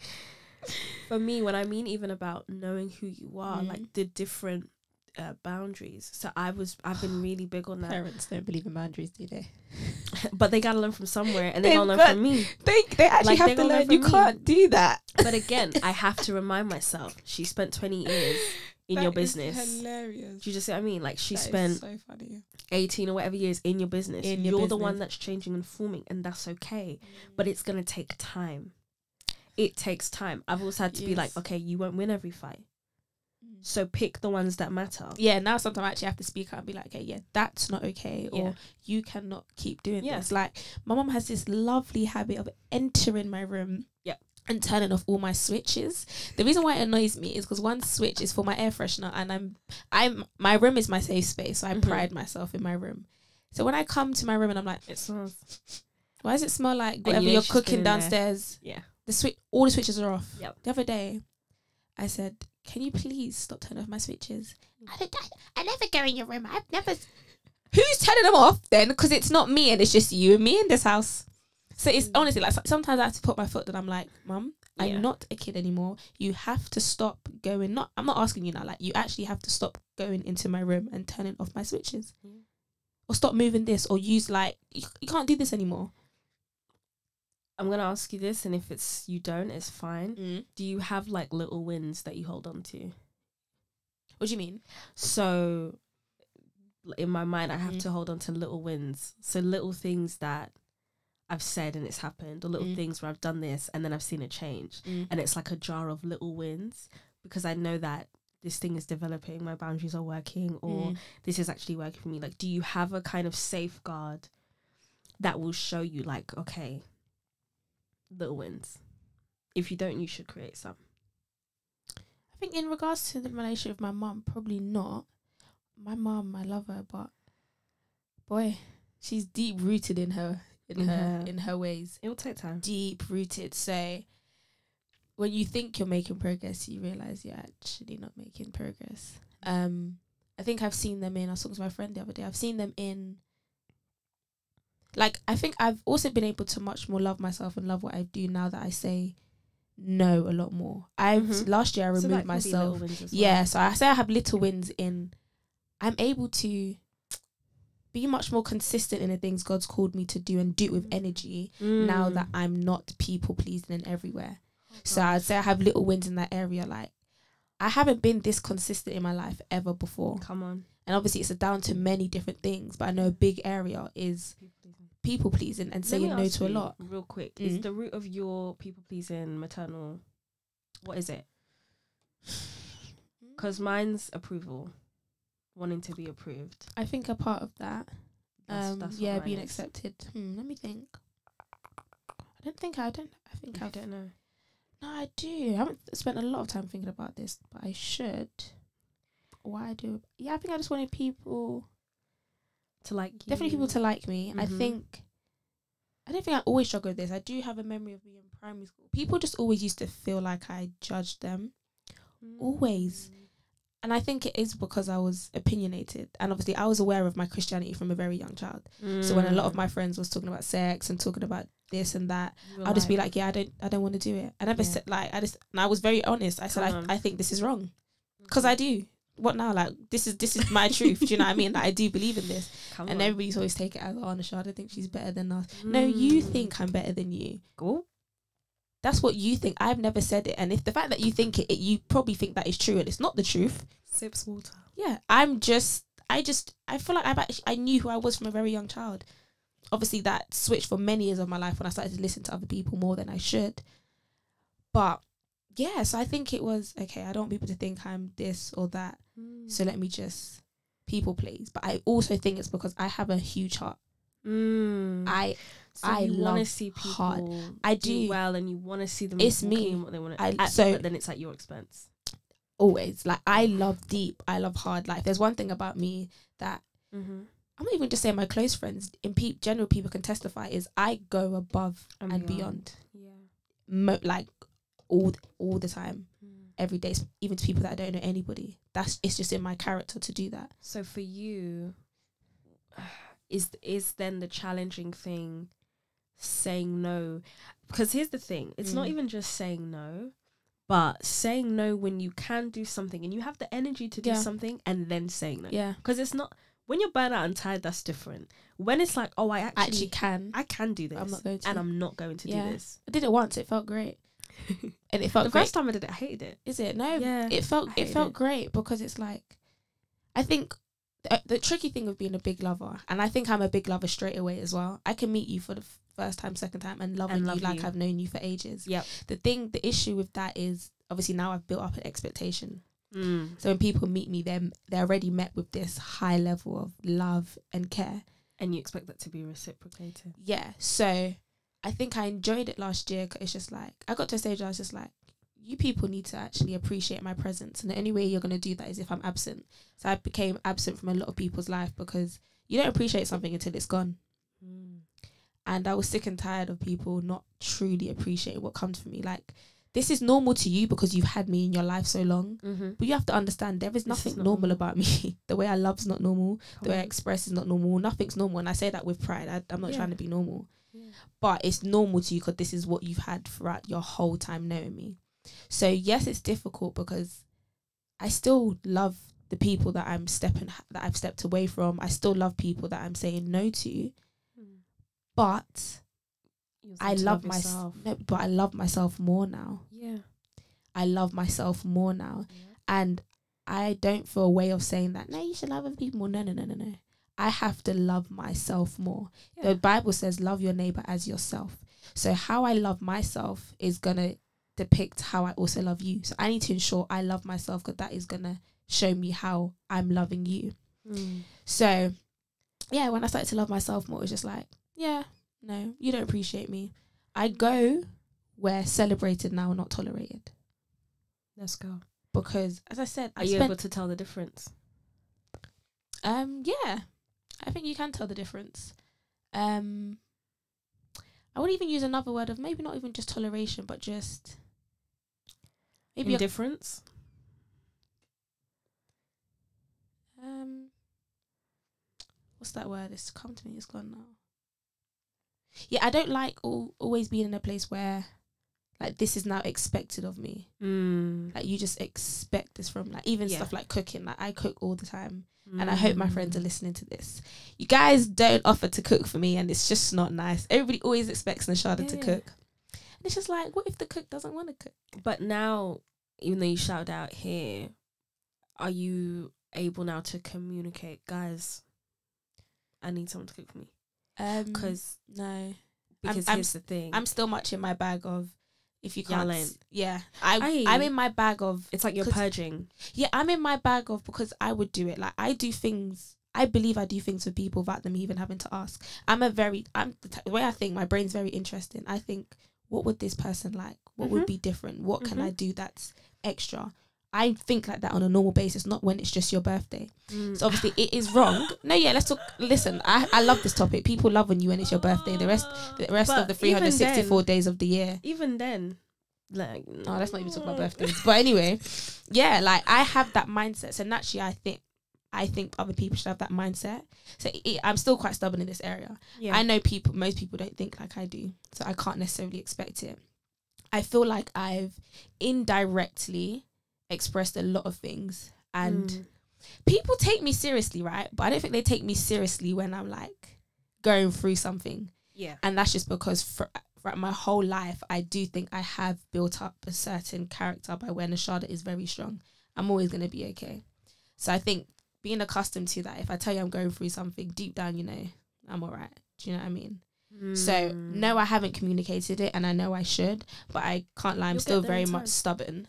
For me, when I mean even about knowing who you are, Mm. like the different uh, boundaries. So I was I've been really big on that, Parents don't believe in boundaries, do they? <laughs> but they gotta learn from somewhere, and they gotta learn from me. They they actually Like, have to learn learn. You me. can't do that. But again, I have to remind myself. She spent twenty years in your business. hilarious. Do you just see what I mean? Like she That spent so funny. 18 or whatever years in your business. In your You're the one that's changing and forming, and that's okay. But it's to take time. It takes time. I've also had to be like, okay, you won't win every fight. So pick the ones that matter. yeah, now sometimes I actually have to speak out and be like, okay, yeah, that's not okay, Yeah. or you cannot keep doing Yeah. this. Like my mom has this lovely habit of entering my room, Yeah. and turning off all my switches. The reason why it annoys me is because one switch is for my air freshener, and I'm I'm my room is my safe space, so I Mhm. pride myself in my room. So when I come to my room and I'm like, It smells. why does it smell like whatever you you're cooking in there. downstairs? Yeah. The switch, all the switches are off. Yep. The other day, I said, "Can you please stop turning off my switches?" I, don't, I, I never go in your room. I've never. Who's turning them off then? Because it's not me, and it's just you and me in this house. So it's Mm. honestly like sometimes I have to put my foot down. I'm like, Mum, I'm not a kid anymore. You have to stop going. Not, I'm not asking you now. Like, you actually have to stop going into my room and turning off my switches, Yeah. or stop moving this, or use like you, you can't do this anymore. I'm gonna ask you this, and if it's you don't, it's fine. Do you have like little wins that you hold on to? What do you mean? So, in my mind, I have Mm. to hold on to little wins. So little things that I've said and it's happened, or little Mm. things where I've done this and then I've seen it change, and it's like a jar of little wins because I know that this thing is developing, my boundaries are working, or Mm. this is actually working for me. Like, do you have a kind of safeguard that will show you, like, okay, little wins? If you don't, you should create some. I think in regards to the relationship with my mum, probably not. My mum, I love her, but boy, she's deep rooted in her in, her- in her ways. It will take time. Deep rooted. So when you think you're making progress, you realize you're actually not making progress. Um, I think I've seen them in. I was talking to my friend the other day. I've seen them in. Like I think I've also been able to much more love myself and love what I do now that I say no a lot more. I've Mhm. last year I So removed that can be little myself well. yeah, so I say I have little wins in I'm able to be much more consistent in the things God's called me to do and do it with energy now Mm. that I'm not people pleasing and everywhere. So I'd say I have little wins in that area. Like I haven't been this consistent in my life ever before. come on. And obviously it's a down to many different things, but I know a big area is people pleasing and saying no to a lot. Real quick, is Mm. the root of your people pleasing maternal? What is it? <sighs> Because mine's approval, wanting to be approved. I think a part of that That's, um that's yeah being is. accepted hmm, let me think i don't think i don't i think I i've don't know. no i do i haven't spent a lot of time thinking about this but i should why do yeah i think i just wanted people To like definitely people to like me i Mhm. think i don't think i always struggle with this i do have a memory of being in primary school people just always used to feel like i judged them always. and i think it is because i was opinionated and obviously i was aware of my christianity from a very young child so when a lot of Mm. my friends was talking about sex and talking about this and that I'll just be like, yeah, I don't, I don't want to do it. I never Yeah. said like, I just, and I was very honest. I said, I. I think this is wrong because I do. What now? Like, this is this is my <laughs> truth. Do you know what I mean? Like, I do believe in this, Come and on. everybody's always take it as, oh, Nisha, I don't think she's better than us. No, you Mm. think I'm better than you. Cool. That's what you think. I've never said it, and if the fact that you think it, it you probably think that is true, and it's not the truth. Sips water. Yeah, I'm just, I just, I feel like I've actually, I knew who I was from a very young child. Obviously, that switched for many years of my life when I started to listen to other people more than I should. But yeah, so I think it was okay. I don't want people to think I'm this or that, so let me just people please. But I also think it's because I have a huge heart. Mm. I so I want to see people hard. I do. well, and you want to see them. It's me. What they want to. so- but then it's at your expense. always like I love deep. I love hard. Like there's one thing about me that Mm-hmm. I'm not even just saying my close friends. In pe- general, people can testify is I go above and, beyond. Yeah. Mo- like all all the time, Mm. every day, even to people that I don't know anybody. That's it's just in my character to do that. So for you, is is then the challenging thing saying no? Because here's the thing: it's not Mm. even just saying no, but saying no when you can do something and you have the energy to do Yeah. something, and then saying no. Yeah, Because it's not when you're burnt out and tired. That's different. When it's like, oh, I actually, actually can. I can do this, I'm not going to. and I'm not going to Yeah. do this. I did it once. It felt great, <laughs> and it felt the great. first time I did it, I hated it. Is it? No, Yeah, it felt it felt it. great because it's like, I think. The, the tricky thing of being a big lover, and I think I'm a big lover straight away as well. I can meet you for the f- first time, second time, and loving And love you like. I've known you for ages. Yep. The thing, the issue with that is obviously now I've built up an expectation. Mm. So when people meet me, they're they're already met with this high level of love and care. And you expect that to be reciprocated. Yeah. So I think I enjoyed it last year. 'cause it's just like I got to a stage where I was just like, you people need to actually appreciate my presence, and the only way you're gonna do that is if I'm absent. So I became absent from a lot of people's life because you don't appreciate something until it's gone. Mm. And I was sick and tired of people not truly appreciating what comes from me. Like this is normal to you because you've had me in your life so long. Mm-hmm. But you have to understand there is This is nothing normal normal. about me. <laughs> the way I love's not normal. The way I express is not normal. Nothing's normal, and I say that with pride. I, I'm not Yeah. trying to be normal Yeah. but it's normal to you because this is what you've had throughout your whole time knowing me. So yes, it's difficult because I still love the people that I'm stepping that I've stepped away from. I still love people that I'm saying no to, but I love myself. No, but I love myself more now. Yeah. I love myself more now, and I don't feel a way of saying that. No, you should love other people more. No, no, no, no, no. I have to love myself more. Yeah. The Bible says, love your neighbor as yourself. So, how I love myself is going to depict how I also love you. So, I need to ensure I love myself because that is going to show me how I'm loving you. Mm. So, yeah, when I started to love myself more, it was just like, yeah, no, you don't appreciate me. I go where celebrated now, not tolerated. Let's go. Because, as I said, Are I you able to tell the difference? um, yeah, I think you can tell the difference. Um, I would even use another word of maybe not even just toleration, but just maybe a, Indifference? um, what's that word? It's come to me. It's gone now. Yeah, I don't like al- always being in a place where like this is now expected of me. Mm. Like you just expect this from like even Yeah. stuff like cooking. Like I cook all the time. And I hope my friends are listening to this. You guys don't offer to cook for me, and it's just not nice. Everybody always expects Nashada to cook, and it's just like, what if the cook doesn't want to cook? But now, even though you shout out here, are you able now to communicate, guys? I need someone to cook for me Um, because no, because I'm- here's the thing. I'm still much in my bag of if you can't. Yeah, I Aye. I'm in my bag of it's like you're purging. yeah. I'm in my bag of because I would do it. Like I do things. I believe I do things for people without them even having to ask. I'm a very I'm the, t- the way I think. My brain's very interesting. I think what would this person like? What would Mhm. be different? What can Mhm. I do that's extra? I think like that on a normal basis, not when it's just your birthday. Mm. So obviously it is wrong. No, yeah, let's talk. Listen, I, I love this topic. People love when you when it's your birthday. The rest the rest But of the 364 then- days of the year. even then, like Oh, let's not even talk about birthdays. But anyway, yeah, like I have that mindset. So naturally, I think I think other people should have that mindset. So it, I'm still quite stubborn in this area. Yeah, I know people, most people don't think like I do, so I can't necessarily expect it. I feel like I've indirectly expressed a lot of things, and Mm. people take me seriously, right? But I don't think they take me seriously when I'm like going through something yeah, and that's just because for, for my whole life I do think I have built up a certain character by where Nashada is very strong. I'm always gonna be okay. So I think being accustomed to that, if I tell you I'm going through something deep down, you know, I'm alright. Do you know what I mean? So Mm. no, I haven't communicated it, and I know I should, but I can't lie. I'm You'll still very much stubborn,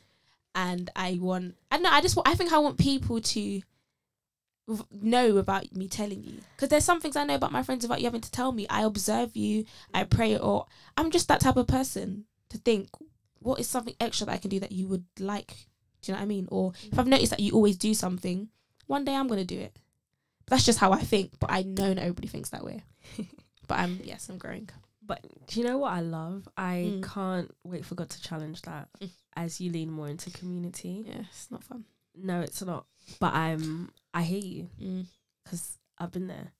and I want. I don't know. I just. wa- I think I want people to know about me telling you, because there's some things I know about my friends without you having to tell me. I observe you. I pray, or I'm just that type of person to think, what is something extra that I can do that you would like? Do you know what I mean? Or if I've noticed that you always do something, one day I'm gonna do it. That's just how I think, but I know not everybody thinks that way. <laughs> but I'm yes, I'm growing. But do you know what I love? I Mm. can't wait for God to challenge that Mm. As you lean more into community. Yeah, it's not fun. No, it's not. But I'm. I hear you Mm. because I've been there.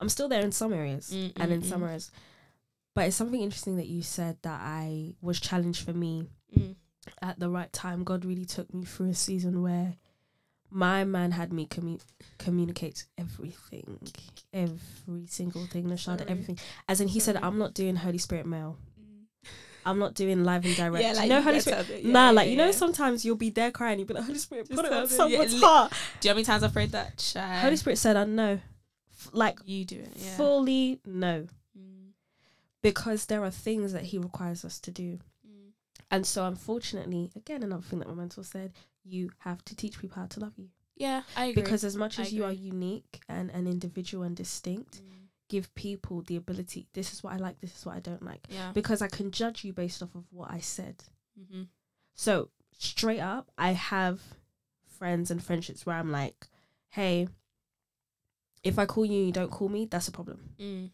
I'm still there in some areas Mm, and mm, in some mm. areas. But it's something interesting that you said that I was challenged for me Mm. at the right time. God really took me through a season where my man had me commu- communicate everything, every single thing, Nashada, everything. As in, he said, "I'm not doing Holy Spirit mail. I'm not doing live and direct." Yeah, like you know, Holy Spirit. to- yeah, nah, yeah, like you know, sometimes you'll be there crying, you'll be like, "Holy Spirit, Just put it tell on someone's yeah, li- heart." Do you know how many times I've prayed that? Child. Holy Spirit said, "I know." F- Like you do it. Yeah. fully no, Mm, because there are things that He requires us to do. mm. And so, unfortunately, again, another thing that my mentor said, you have to teach people how to love you. Yeah, I agree. Because as much as you are unique and an individual and distinct, Mm, give people the ability. This is what I like. This is what I don't like. Yeah. Because I can judge you based off of what I said. Mm-hmm. So straight up, I have friends and friendships where I'm like, hey, if I call you and you don't call me, that's a problem. Mm.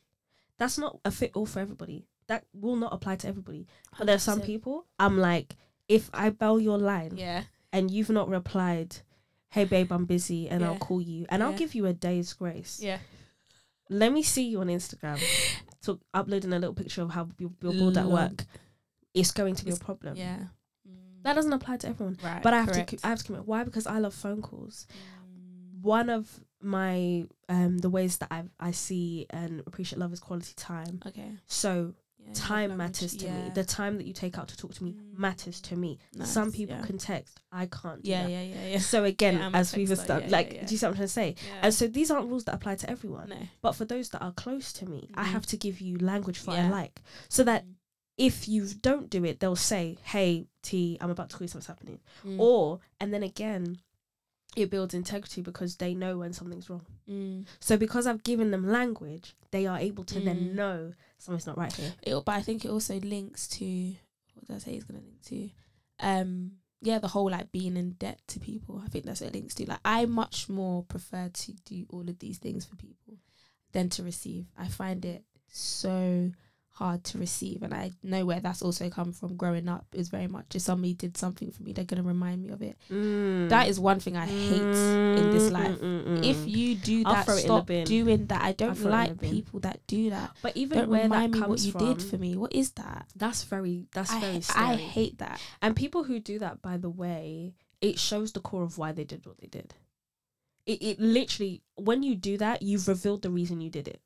That's not a fit all for everybody. That will not apply to everybody. But there are some people I'm like, if I bell your line Yeah. and you've not replied, hey babe, I'm busy and I'll call you and I'll give you a day's grace. Yeah. Let me see you on Instagram. So uploading a little picture of how you're you're bored at work. It's going to be It's- a problem. Yeah. Mm. That doesn't apply to everyone. right. But I have correct. to I have to commit. Why? Because I love phone calls. Mm. One of my um the ways that I I see and appreciate love is quality time. Okay. So Yeah, time matters to me. The time that you take out to talk to me Mm. matters to me. Some people yeah. can text. I can't. Do Yeah, that. yeah, yeah, yeah. So again, Yeah, as we've established, yeah, like, yeah, yeah. do you see what I'm trying to say? yeah. And so these aren't rules that apply to everyone. no. But for those that are close to me, I Mhm. have to give you language for I like, so that Mm. if you don't do it, they'll say, "Hey, T, I'm about to call you something's happening," Mm. or and then again, it builds integrity because they know when something's wrong. Mm. So because I've given them language, they are able to Mm. then know something's not right here. It, but I think it also links to what did I say? It's gonna link to, um, yeah, the whole like being in debt to people. I think that's what it links to. Like I much more prefer to do all of these things for people than to receive. I find it so hard to receive, and I know where that's also come from. Growing up is very much if somebody did something for me, they're gonna remind me of it. Mm. That is one thing I hate in this mm, life. Mm, if you do Mm. I'll that, throw it stop doing that. I don't throw it in the like people that do that. but even Don't where that remind me what you from, did for me. What is that? that's very that's I, very scary. I hate that. And people who do that, by the way, it shows the core of why they did what they did. It, it literally, when you do that, you've revealed the reason you did it.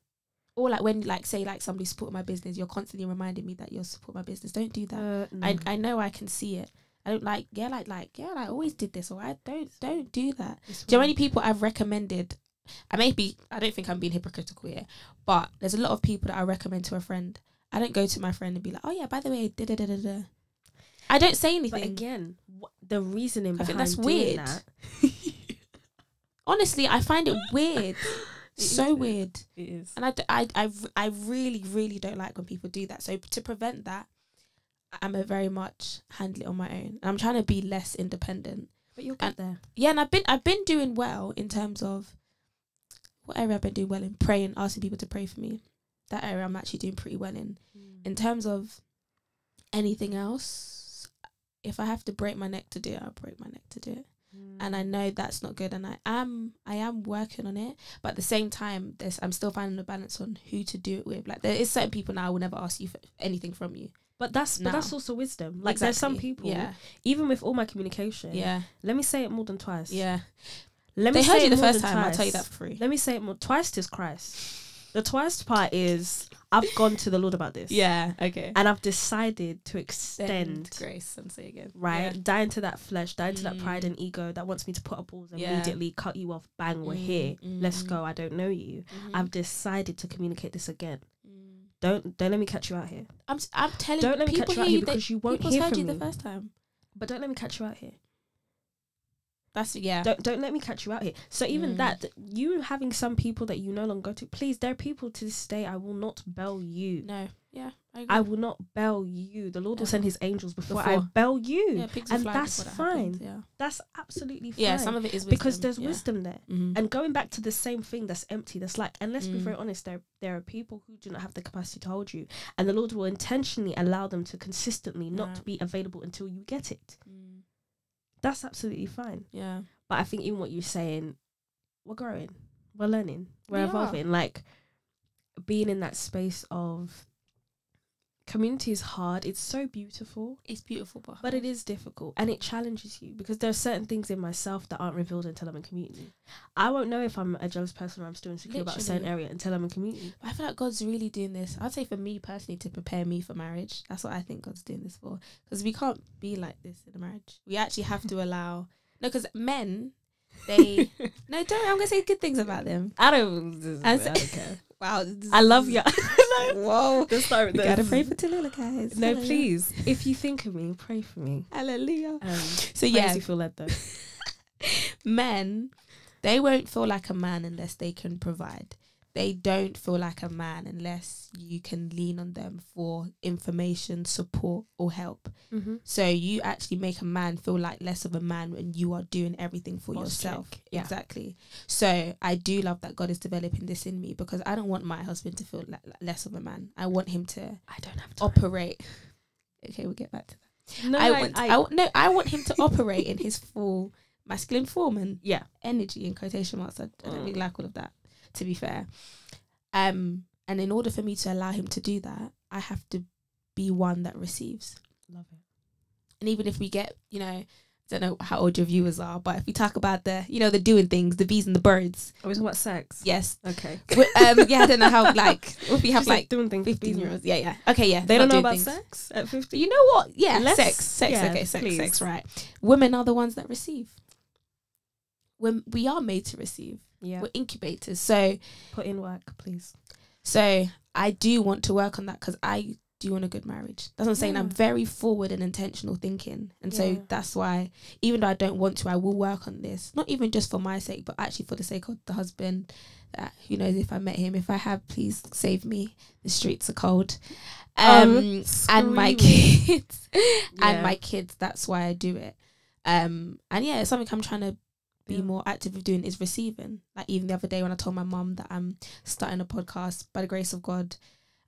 Or like when like say like somebody support my business, you're constantly reminding me that you're support my business. Don't do that. Uh, I I know I can see it. I don't like yeah like like yeah I always did this or I don't don't do that. Do you know many people I've recommended? I may be I don't think I'm being hypocritical here, but there's a lot of people that I recommend to a friend. I don't go to my friend and be like, oh yeah, by the way, da da da da da. I don't say But anything. again, wh- the reasoning I think behind that's weird. that, <laughs> Honestly, I find it weird, <laughs> It so is weird. it is. And I, d- I, I, I really, really don't like when people do that. So to prevent that, I'm a very much handle it on my own. And I'm trying to be less independent. But you'll And- there. Yeah, and I've been I've been doing well in terms of what area I've been doing well in praying, asking people to pray for me. That area I'm actually doing pretty well in. Mm. In terms of anything else, if I have to break my neck to do it, I'll break my neck to do it. And I mm. know that's not good and I am I am working on it. But at the same time there's I'm still finding a balance on who to do it with. Like there is certain people now I will never ask you for anything from you. But that's but that's also wisdom. Like there's some people, Yeah. even with all my communication. Yeah. Let me say it more than twice. Yeah. Let They me heard say you it the more first time, I'll tell you twice. that for free. Let me say it more twice. Is Christ. The twice part is I've gone to the Lord about this. Yeah, okay. And I've decided to extend. grace and say again. Right, die into that flesh, die into that pride Mm. and ego that wants me to put up walls and Yeah. immediately cut you off. Bang, we're Mm, here. Let's mm. go. I don't know you. Mhm. I've decided to communicate this again. Mm. Don't don't let me catch you out here. I'm I'm telling Don't let me people catch you out here because you won't hear heard from you me. the first time. But don't let me catch you out here. That's yeah. Don't don't let me catch you out here. So even Mm. that, you having some people that you no longer go to, please, there are people to this day. I will not bell you. No. Yeah. I. I will not bell you. The Lord will send His angels before, I Before. bell you. yeah, and that's that fine. happens, Yeah. That's absolutely fine. Yeah. Some of it is because there's yeah. wisdom there. Mhm. And going back to the same thing that's empty, that's like, and let's be Mm. very honest, there there are people who do not have the capacity to hold you, and the Lord will intentionally allow them to consistently not Yeah. be available until you get it. Mm. That's absolutely fine. Yeah. But I think even what you're saying, we're growing, we're learning, we're We are. evolving. Like being in that space of community is hard. It's so beautiful, It's beautiful, but but it is difficult and it challenges you because there are certain things in myself that aren't revealed until I'm in community. I won't know if I'm a jealous person or I'm still insecure about a certain Literally. area until I'm in community. I feel like God's really doing this. I'd say for me personally to prepare me for marriage. That's what I think God's doing this for. Because we can't be like this in a marriage. We actually have to allow. No, because men, they <laughs> no, don't. I'm gonna say good things about them. I don't. I don't care. <laughs> Wow, I love you. <laughs> Whoa, The start. we gotta pray for Tallulah, guys. No, Hallelujah. please. If you think of me, pray for me. Hallelujah. Um, <laughs> So yeah, yeah, you feel led though. <laughs> men, they won't feel like a man unless they can provide. They don't feel like a man unless you can lean on them for information, support, or help. Mm-hmm. So you actually make a man feel like less of a man when you are doing everything for Boss yourself. yeah. Exactly. So I do love that God is developing this in me because I don't want my husband to feel like less of a man. I want him to I don't have time. operate. Okay, we'll get back to that. No, I like, want, I, I, no, I want him to operate in his full masculine form and yeah. energy in quotation marks. I, I don't really Mm. like all of that, to be fair. Um, and in order for me to allow him to do that, I have to be one that receives. Love it. And even if we get, you know, I don't know how old your viewers are, but if we talk about the, you know, the doing things, the bees and the birds, Are we talking about sex? yes. Okay. Um, yeah, I don't know how, <laughs> like, if we have Just like doing things. 15 being- year olds. Yeah, yeah. Okay, yeah. They don't know about things. sex at 50. You know what? Yeah, Let's- sex, sex. yeah, okay, sex, please. sex. Right. Women are the ones that receive. When we are made to receive, Yeah. we're incubators. So, Put in work, please. so I do want to work on that because I do want a good marriage. That's what I'm saying. I'm very forward and intentional thinking, and so Yeah. that's why, even though I don't want to, I will work on this. Not even just for my sake, but actually for the sake of the husband. That who knows if I met him. If I have, please save me. The streets are cold. Um, Um, and my kids <laughs> Yeah. and my kids. That's why I do it. Um, and yeah, it's something I'm trying to be Yeah. more active with doing is receiving. Like even the other day when I told my mum that I'm starting a podcast by the grace of God.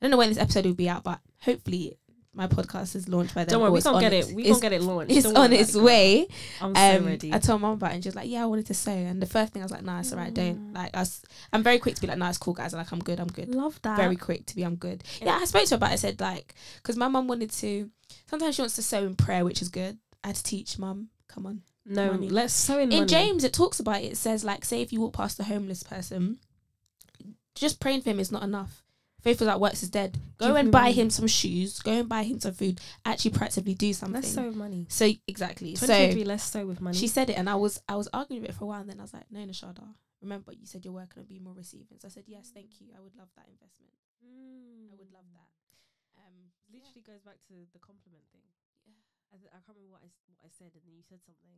I don't know when this episode will be out, but hopefully my podcast is launched by then. Don't worry, we gonna get it. We gonna get it launched. It's Don't on its it, way. I'm so Um, ready. I told mum about it and she was like, "Yeah, I wanted to sow." And the first thing I was like, "Nah, it's alright. Don't Mm. like us." I'm very quick to be like, "Nah, it's cool, guys." Like, I'm good. I'm good Love that. very quick to be I'm good. Yeah. Yeah, I spoke to her about it. I said like, because my mum wanted to. Sometimes she wants to sow in prayer, which is good. I had to teach mum. Come on. No, money. let's sow in, In money. James, it talks about it. It says like, say if you walk past a homeless person, just praying for him is not enough. Faith without works is dead. Go Give and buy money. him some shoes. Go and buy him some food. Actually, practically do something. Let's sow with money. so exactly. So 2023, let's sow with money. she said it, and I was I was arguing with it for a while, and then I was like, no, Nashada, remember you said you're working on being more receiving. So I said, yes, thank you. I would love that investment. I would love that. Um, Literally goes back to the compliment thing. Yeah. I, th- I can't remember what I, what I said, and then you said something,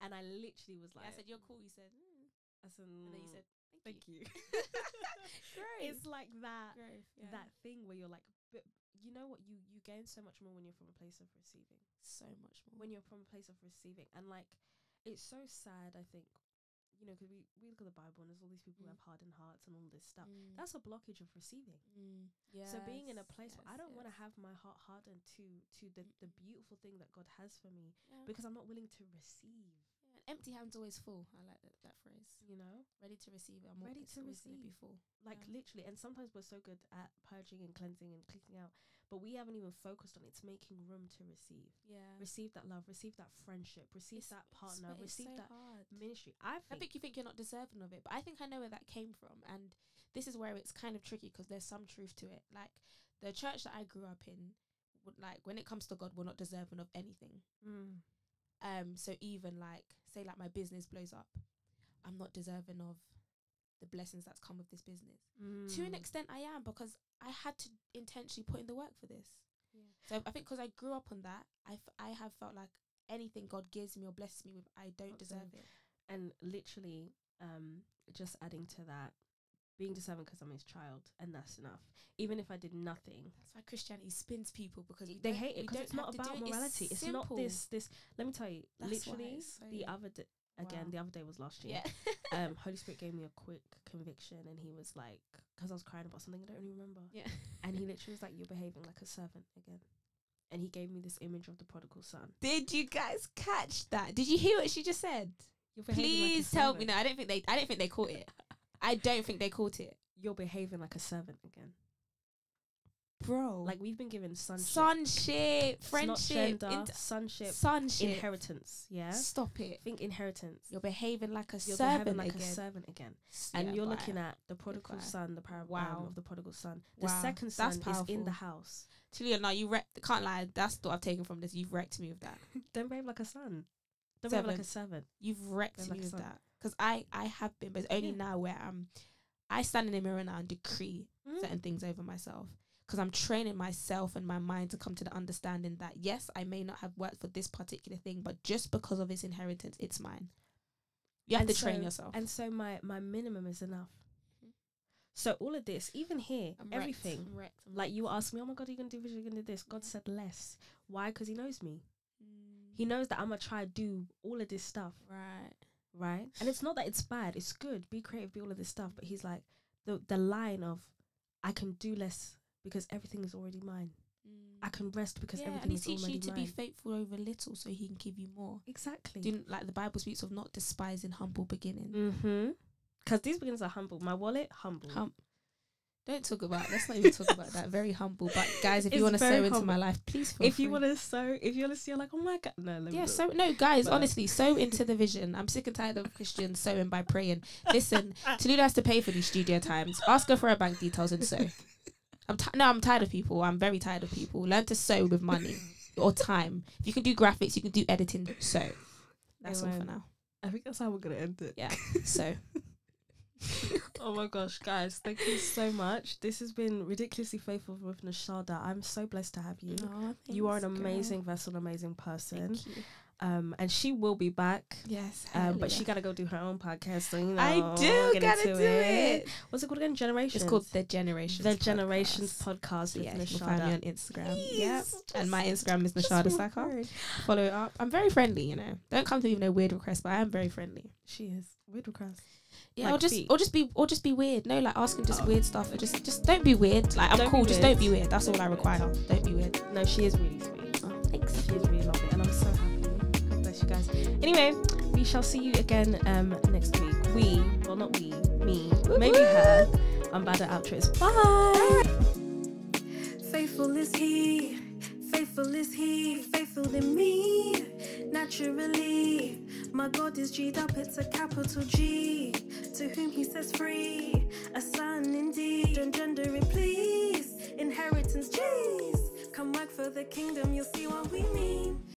and I literally was like, I said you're cool. You said, mm. I said, and then you said, thank you. <laughs> <laughs> Growth. it's like that growth. Yeah. that thing where you're like, but you know what? You you gain so much more when you're from a place of receiving. so much more. When you're from a place of receiving, and like, it's so sad. I think, you know, because we we look at the Bible and there's all these people who Mm. have hardened hearts and all this stuff. Mm. That's a blockage of receiving. Mm. So being in a Yes, place where I don't want to have my heart hardened to to the the beautiful thing that God has for me Yeah. because I'm not willing to receive. Yeah, an empty hands always full. I like that, that phrase. You know, Ready to receive. I'm Ready to gonna be receive. full. like Yeah. literally. And sometimes we're so good at purging and cleansing and cleaning out, but we haven't even focused on it's making room to receive. Yeah. Receive that love. Receive that friendship. Receive It's- that partner. receive so that hard. ministry. I I think. think you think you're not deserving of it, but I think I know where that came from, and this is where it's kind of tricky because there's some truth to it. Like the church that I grew up in, would like when it comes to God, we're not deserving of anything. Mm. Um, so even like say like my business blows up, I'm not deserving of the blessings that's come with this business. To an Mm. extent, I am because I had to intentionally put in the work for this. Yeah. So I think because I grew up on that, I, f- I have felt like anything God gives me or blesses me with, I don't deserve it. and literally um just adding to that being deserving because i'm his child and that's enough even if i did nothing That's why Christianity spins people because they hate it because it's not have to do about it. morality it's, not this this let me tell you That's literally so- the other day again Wow. the other day was last year Yeah. <laughs> um holy spirit gave me a quick conviction and he was like because i was crying about something i don't even remember yeah. and he <laughs> literally was like you're behaving like a servant again and he gave me this image of the prodigal son Did you guys catch that? Did you hear what she just said? you're behaving like a Please tell me. No, I don't think they. I don't think they caught it. I don't think they caught it, you're behaving like a servant again bro. like we've been given sonship sonship, friendship, gender, sonship sonship. inheritance yeah Stop it. think inheritance You're behaving like a you're servant behaving like again. a servant again and yeah, you're looking at the prodigal son the parable Wow. Um, of the prodigal son the Wow. second That's son is in the house Talia, no, you wrecked. Can't lie. That's what I've taken from this. You've wrecked me with that. <laughs> don't behave like a son don't behave like a servant You've wrecked Behave me like with that. Because I, I have been, but it's only Yeah. now where I'm. I stand in the mirror now and decree mm. certain things over myself because I'm training myself and my mind to come to the understanding that yes, I may not have worked for this particular thing, but just because of its inheritance, it's mine. You have And to train so- yourself. and so my my minimum is enough Mhm. So all of this, even here, I'm wrecked, everything. I'm wrecked, I'm Like you ask me, oh my god, are you gonna do vision? Are you gonna do this? God said less. Why? Because He knows me. Mm, He knows that I'm gonna try to do all of this stuff, right. right? And it's not that it's bad. It's good. Be creative. Be all of this stuff. But He's like the the line of, I can do less because everything is already mine. I can rest because yeah, and everything he is teaches already you to mine. be faithful over little, so he can give you more. exactly. Didn't like the Bible speaks of not despising humble beginning. Mm-hmm. Because these beginnings are humble. My wallet, humble. Hum- don't talk about. Let's not even talk about that. Very humble. But guys, if you want to very sow into my life, please. Feel if you want to sow, if you want to see, you're like, oh my god, no, let Yeah, so no, guys, But- honestly, sow into the vision. I'm sick and tired of Christians sowing by praying. Listen, <laughs> Tallulah has to pay for these studio times. Ask her for her bank details and sow. <laughs> I'm ti no, I'm tired of people. I'm very tired of people. Learn to sow with money <laughs> or time. If you can do graphics, you can do editing. So that's all for now. I think that's how we're gonna end it. Yeah. <laughs> So oh my gosh, guys, thank you so much. This has been ridiculously faithful with Nashada. I'm so blessed to have you. Aw, you are an thanks, girl. amazing vessel, an amazing person. Um, and she will be back. Yes, Um, but she gotta go do her own podcast. So you know, I do gotta do it. What's it called again? Generations. It's called the Generations. the Generations Podcast. podcast So with yeah, you find me on Instagram. Yeah, and my Instagram is just Nashada one Saka. word. Follow it up. I'm very friendly. You know, don't come to me with no weird requests, but I am very friendly. She is weird request. Yeah, Like or just feet. or just be or just be weird. No, like asking just Oh. weird stuff. Or just just don't be weird. Like I'm Don't cool. Just don't be weird. That's Don't all I require. Don't be weird. No, she is really sweet. Oh, thanks. She is really lovely, you guys. Anyway, we shall see you again um next week. We, well, not we, me, maybe her. I'm bad at outros. Bye. Faithful is he, faithful is he, faithful in me. Naturally, my God is G'd up, it's a capital G. To whom he says free, a son indeed. Don't gender it, please. Inheritance, jeez. Come work for the kingdom, you'll see what we mean.